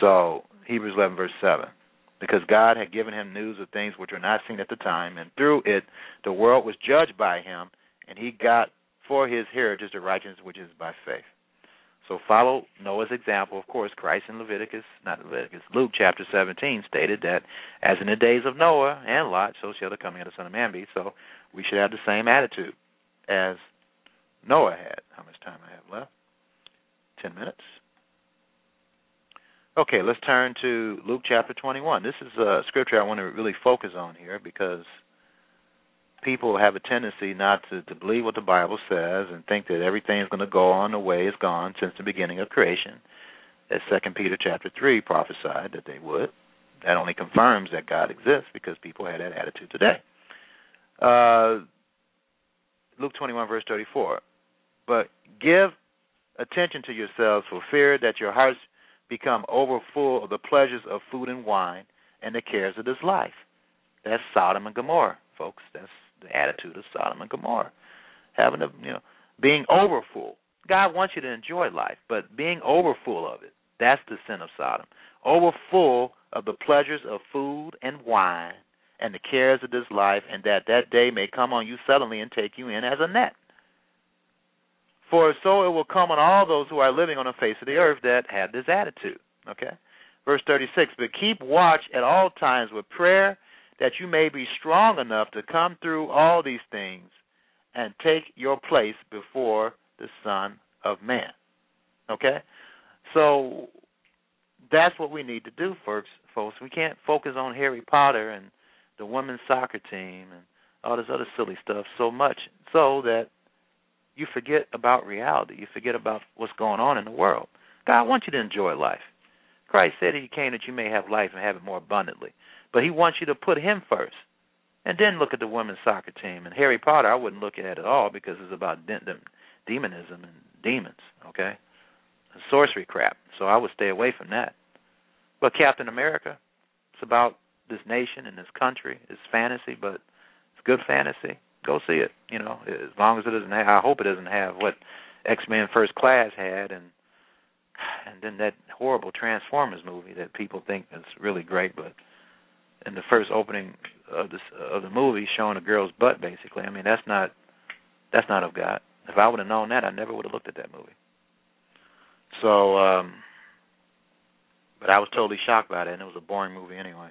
So, Hebrews 11, verse 7. Because God had given him news of things which were not seen at the time, and through it the world was judged by him, and he got for his heritage the righteousness which is by faith. So follow Noah's example. Of course, Christ in Leviticus, not Leviticus, Luke chapter 17 stated that as in the days of Noah and Lot, so shall the coming of the Son of Man be. So we should have the same attitude as Noah had. How much time I have left? Ten minutes. Okay, let's turn to Luke chapter 21. This is a scripture I want to really focus on here because people have a tendency not to, to believe what the Bible says and think that everything is going to go on the way it's gone since the beginning of creation, as Second Peter chapter three prophesied that they would. That only confirms that God exists because people had that attitude today. Uh, Luke 21 verse 34. But give attention to yourselves for fear that your hearts become overfull of the pleasures of food and wine and the cares of this life. That's Sodom and Gomorrah, folks. That's the attitude of Sodom and Gomorrah. Having a you know being overfull. God wants you to enjoy life, but being overfull of it, that's the sin of Sodom. Overfull of the pleasures of food and wine and the cares of this life, and that that day may come on you suddenly and take you in as a net. For so it will come on all those who are living on the face of the earth that had this attitude. Okay? Verse 36 But keep watch at all times with prayer that you may be strong enough to come through all these things and take your place before the Son of Man. Okay? So that's what we need to do, folks. Folks, we can't focus on Harry Potter and the women's soccer team and all this other silly stuff so much so that you forget about reality. You forget about what's going on in the world. God wants you to enjoy life. Christ said he came that you may have life and have it more abundantly. But he wants you to put him first. And then look at the women's soccer team. And Harry Potter, I wouldn't look at it at all because it's about de- de- demonism and demons, okay? And sorcery crap. So I would stay away from that. But Captain America, it's about this nation and this country. It's fantasy, but it's good fantasy. Go see it. You know, as long as it doesn't. Have, I hope it doesn't have what X Men First Class had, and and then that horrible Transformers movie that people think is really great, but in the first opening of this of the movie showing a girl's butt basically. I mean that's not that's not of God. If I would have known that I never would have looked at that movie. So um but I was totally shocked by it and it was a boring movie anyway.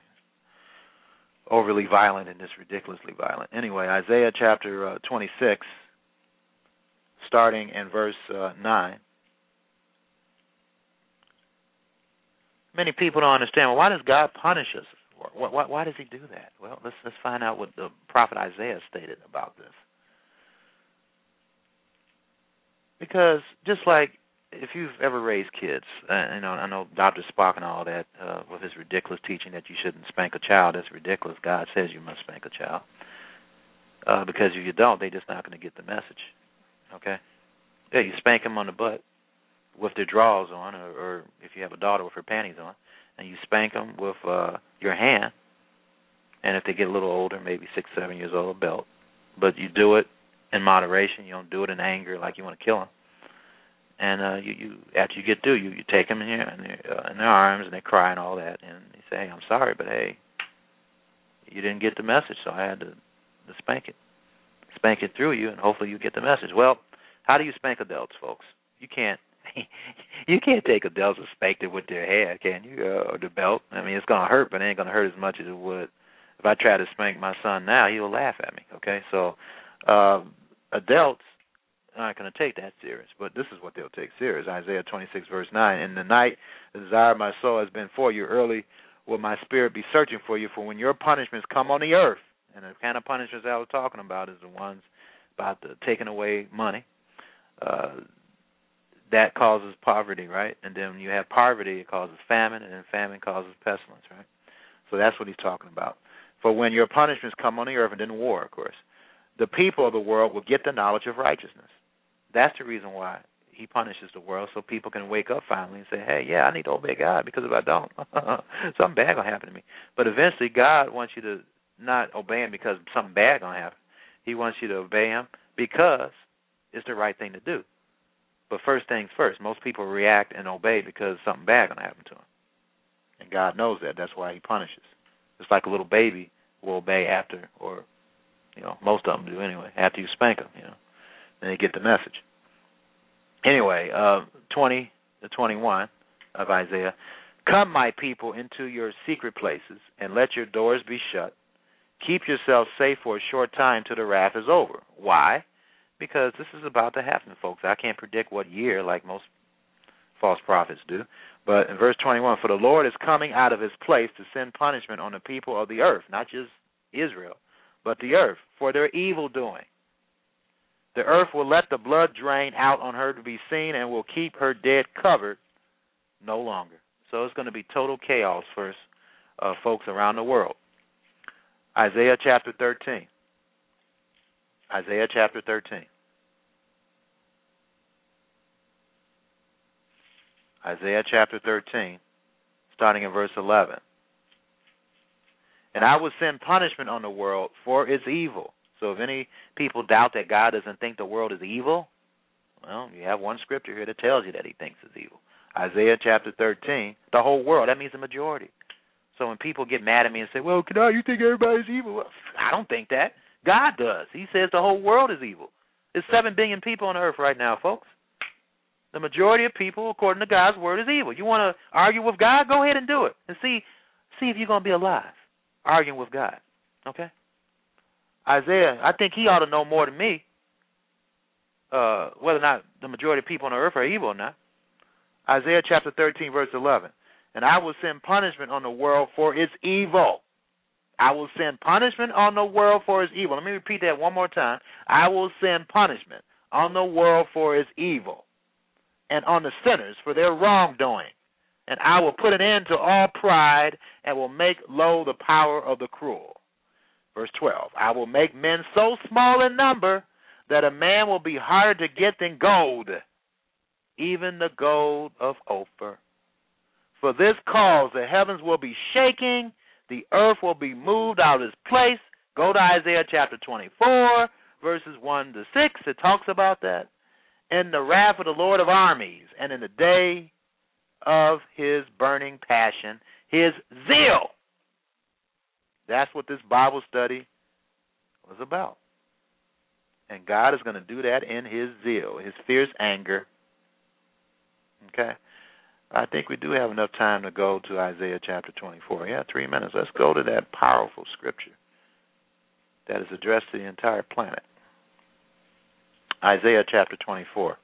Overly violent and just ridiculously violent. Anyway, Isaiah chapter uh, 26 starting in verse uh, 9 Many people don't understand. Well, why does God punish us? Why, why, why does he do that? Well, let's let's find out what the prophet Isaiah stated about this. Because just like if you've ever raised kids, uh, you know, I know Dr. Spock and all that uh, with his ridiculous teaching that you shouldn't spank a child. That's ridiculous. God says you must spank a child. Uh, because if you don't, they're just not going to get the message. Okay? Yeah, you spank them on the butt with their drawers on, or, or if you have a daughter with her panties on, and you spank them with uh, your hand. And if they get a little older, maybe six, seven years old, a belt. But you do it in moderation. You don't do it in anger like you want to kill them. And uh, you, you after you get through, you you take them in, here, in, their, uh, in their arms, and they cry and all that, and you say, hey, "I'm sorry, but hey, you didn't get the message, so I had to, to spank it, spank it through you, and hopefully you get the message." Well, how do you spank adults, folks? You can't (laughs) you can't take adults and spank them with their hair, can you? Uh, or the belt. I mean, it's gonna hurt, but it ain't gonna hurt as much as it would if I try to spank my son now. He'll laugh at me. Okay, so uh, adults aren't going to take that serious, but this is what they'll take serious. Isaiah 26 verse 9. In the night, the desire of my soul has been for you. Early will my spirit be searching for you. For when your punishments come on the earth, and the kind of punishments I was talking about is the ones about the taking away money. Uh, that causes poverty, right? And then when you have poverty, it causes famine, and then famine causes pestilence, right? So that's what he's talking about. For when your punishments come on the earth, and then war, of course, the people of the world will get the knowledge of righteousness. That's the reason why he punishes the world, so people can wake up finally and say, "Hey, yeah, I need to obey God because if I don't, (laughs) something bad gonna happen to me." But eventually, God wants you to not obey Him because something bad gonna happen. He wants you to obey Him because it's the right thing to do. But first things first, most people react and obey because something bad to happen to them. And God knows that. That's why He punishes. It's like a little baby will obey after, or you know, most of them do anyway. After you spank them, you know, then they get the message. Anyway, uh, 20 to 21 of Isaiah. Come, my people, into your secret places, and let your doors be shut. Keep yourselves safe for a short time till the wrath is over. Why? because this is about to happen, folks. I can't predict what year, like most false prophets do. But in verse 21, for the Lord is coming out of his place to send punishment on the people of the earth, not just Israel, but the earth for their evil doing. The earth will let the blood drain out on her to be seen and will keep her dead covered no longer. So it's going to be total chaos for uh, folks around the world. Isaiah chapter 13. Isaiah chapter 13. Isaiah chapter 13, starting in verse 11. And I will send punishment on the world for its evil. So if any people doubt that God doesn't think the world is evil, well, you have one scripture here that tells you that he thinks it's evil. Isaiah chapter 13, the whole world. That means the majority. So when people get mad at me and say, "Well, can I? You think everybody's evil?" Well, I don't think that. God does. He says the whole world is evil. There's seven billion people on earth right now, folks. The majority of people, according to God's word, is evil. You want to argue with God? Go ahead and do it, and see see if you're going to be alive arguing with God. Okay. Isaiah, I think he ought to know more than me uh, whether or not the majority of people on the earth are evil or not. Isaiah chapter 13, verse 11. And I will send punishment on the world for its evil. I will send punishment on the world for its evil. Let me repeat that one more time. I will send punishment on the world for its evil and on the sinners for their wrongdoing. And I will put an end to all pride and will make low the power of the cruel. Verse 12 I will make men so small in number that a man will be harder to get than gold, even the gold of Ophir. For this cause the heavens will be shaking, the earth will be moved out of its place. Go to Isaiah chapter 24, verses 1 to 6. It talks about that. In the wrath of the Lord of armies, and in the day of his burning passion, his zeal. That's what this Bible study was about. And God is going to do that in his zeal, his fierce anger. Okay? I think we do have enough time to go to Isaiah chapter 24. Yeah, three minutes. Let's go to that powerful scripture that is addressed to the entire planet. Isaiah chapter 24.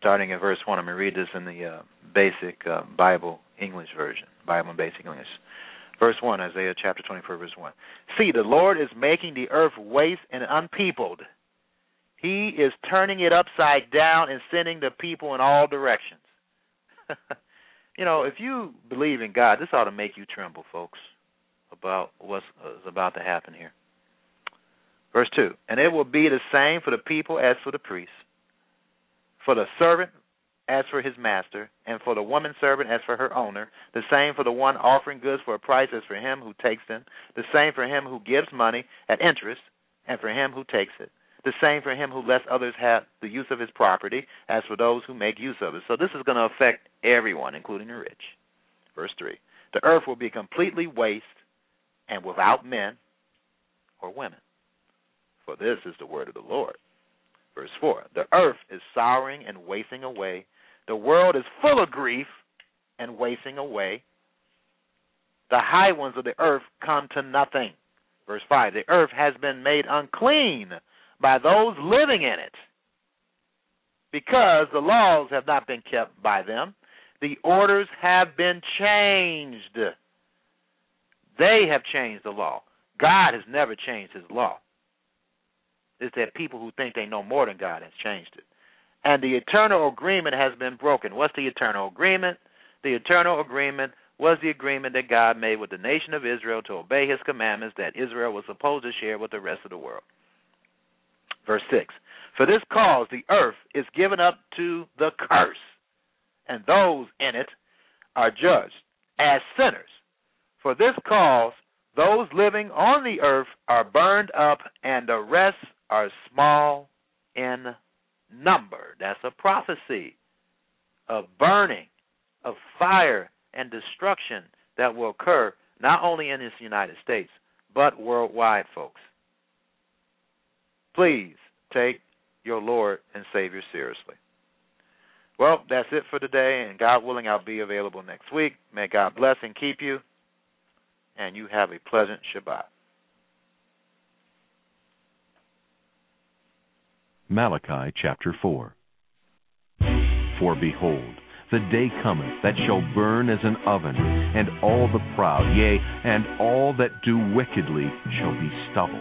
Starting at verse 1. I'm going to read this in the uh, basic uh, Bible English version, Bible and basic English. Verse 1, Isaiah chapter 24, verse 1. See, the Lord is making the earth waste and unpeopled. He is turning it upside down and sending the people in all directions. (laughs) you know, if you believe in God, this ought to make you tremble, folks, about what's about to happen here. Verse 2 And it will be the same for the people as for the priests for the servant as for his master, and for the woman servant as for her owner, the same for the one offering goods for a price as for him who takes them, the same for him who gives money at interest, and for him who takes it, the same for him who lets others have the use of his property, as for those who make use of it. So this is going to affect everyone, including the rich. Verse 3 The earth will be completely waste and without men or women. For this is the word of the Lord. Verse 4 The earth is souring and wasting away. The world is full of grief and wasting away. The high ones of the earth come to nothing. Verse 5 The earth has been made unclean by those living in it because the laws have not been kept by them. The orders have been changed. They have changed the law. God has never changed his law is that people who think they know more than God has changed it. And the eternal agreement has been broken. What's the eternal agreement? The eternal agreement was the agreement that God made with the nation of Israel to obey his commandments that Israel was supposed to share with the rest of the world. Verse 6 For this cause the earth is given up to the curse, and those in it are judged as sinners. For this cause those living on the earth are burned up, and the rest are small in number. That's a prophecy of burning, of fire and destruction that will occur not only in this United States, but worldwide, folks. Please take your Lord and Savior seriously. Well, that's it for today, and God willing, I'll be available next week. May God bless and keep you, and you have a pleasant Shabbat. Malachi chapter 4. For behold, the day cometh that shall burn as an oven, and all the proud, yea, and all that do wickedly, shall be stubble.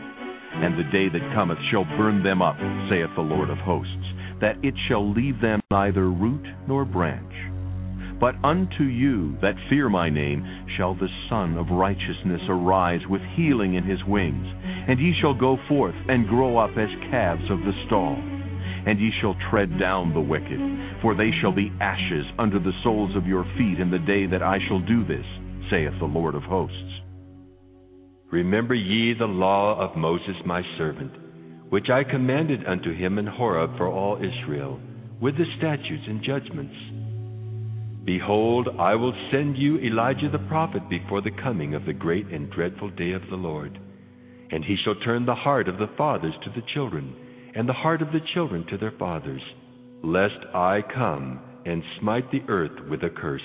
And the day that cometh shall burn them up, saith the Lord of hosts, that it shall leave them neither root nor branch. But unto you that fear my name shall the Sun of Righteousness arise with healing in his wings, and ye shall go forth and grow up as calves of the stall and ye shall tread down the wicked, for they shall be ashes under the soles of your feet in the day that I shall do this, saith the Lord of hosts. Remember ye the law of Moses my servant, which I commanded unto him in Horeb for all Israel, with the statutes and judgments. Behold, I will send you Elijah the prophet before the coming of the great and dreadful day of the Lord. And he shall turn the heart of the fathers to the children, and the heart of the children to their fathers, lest I come and smite the earth with a curse.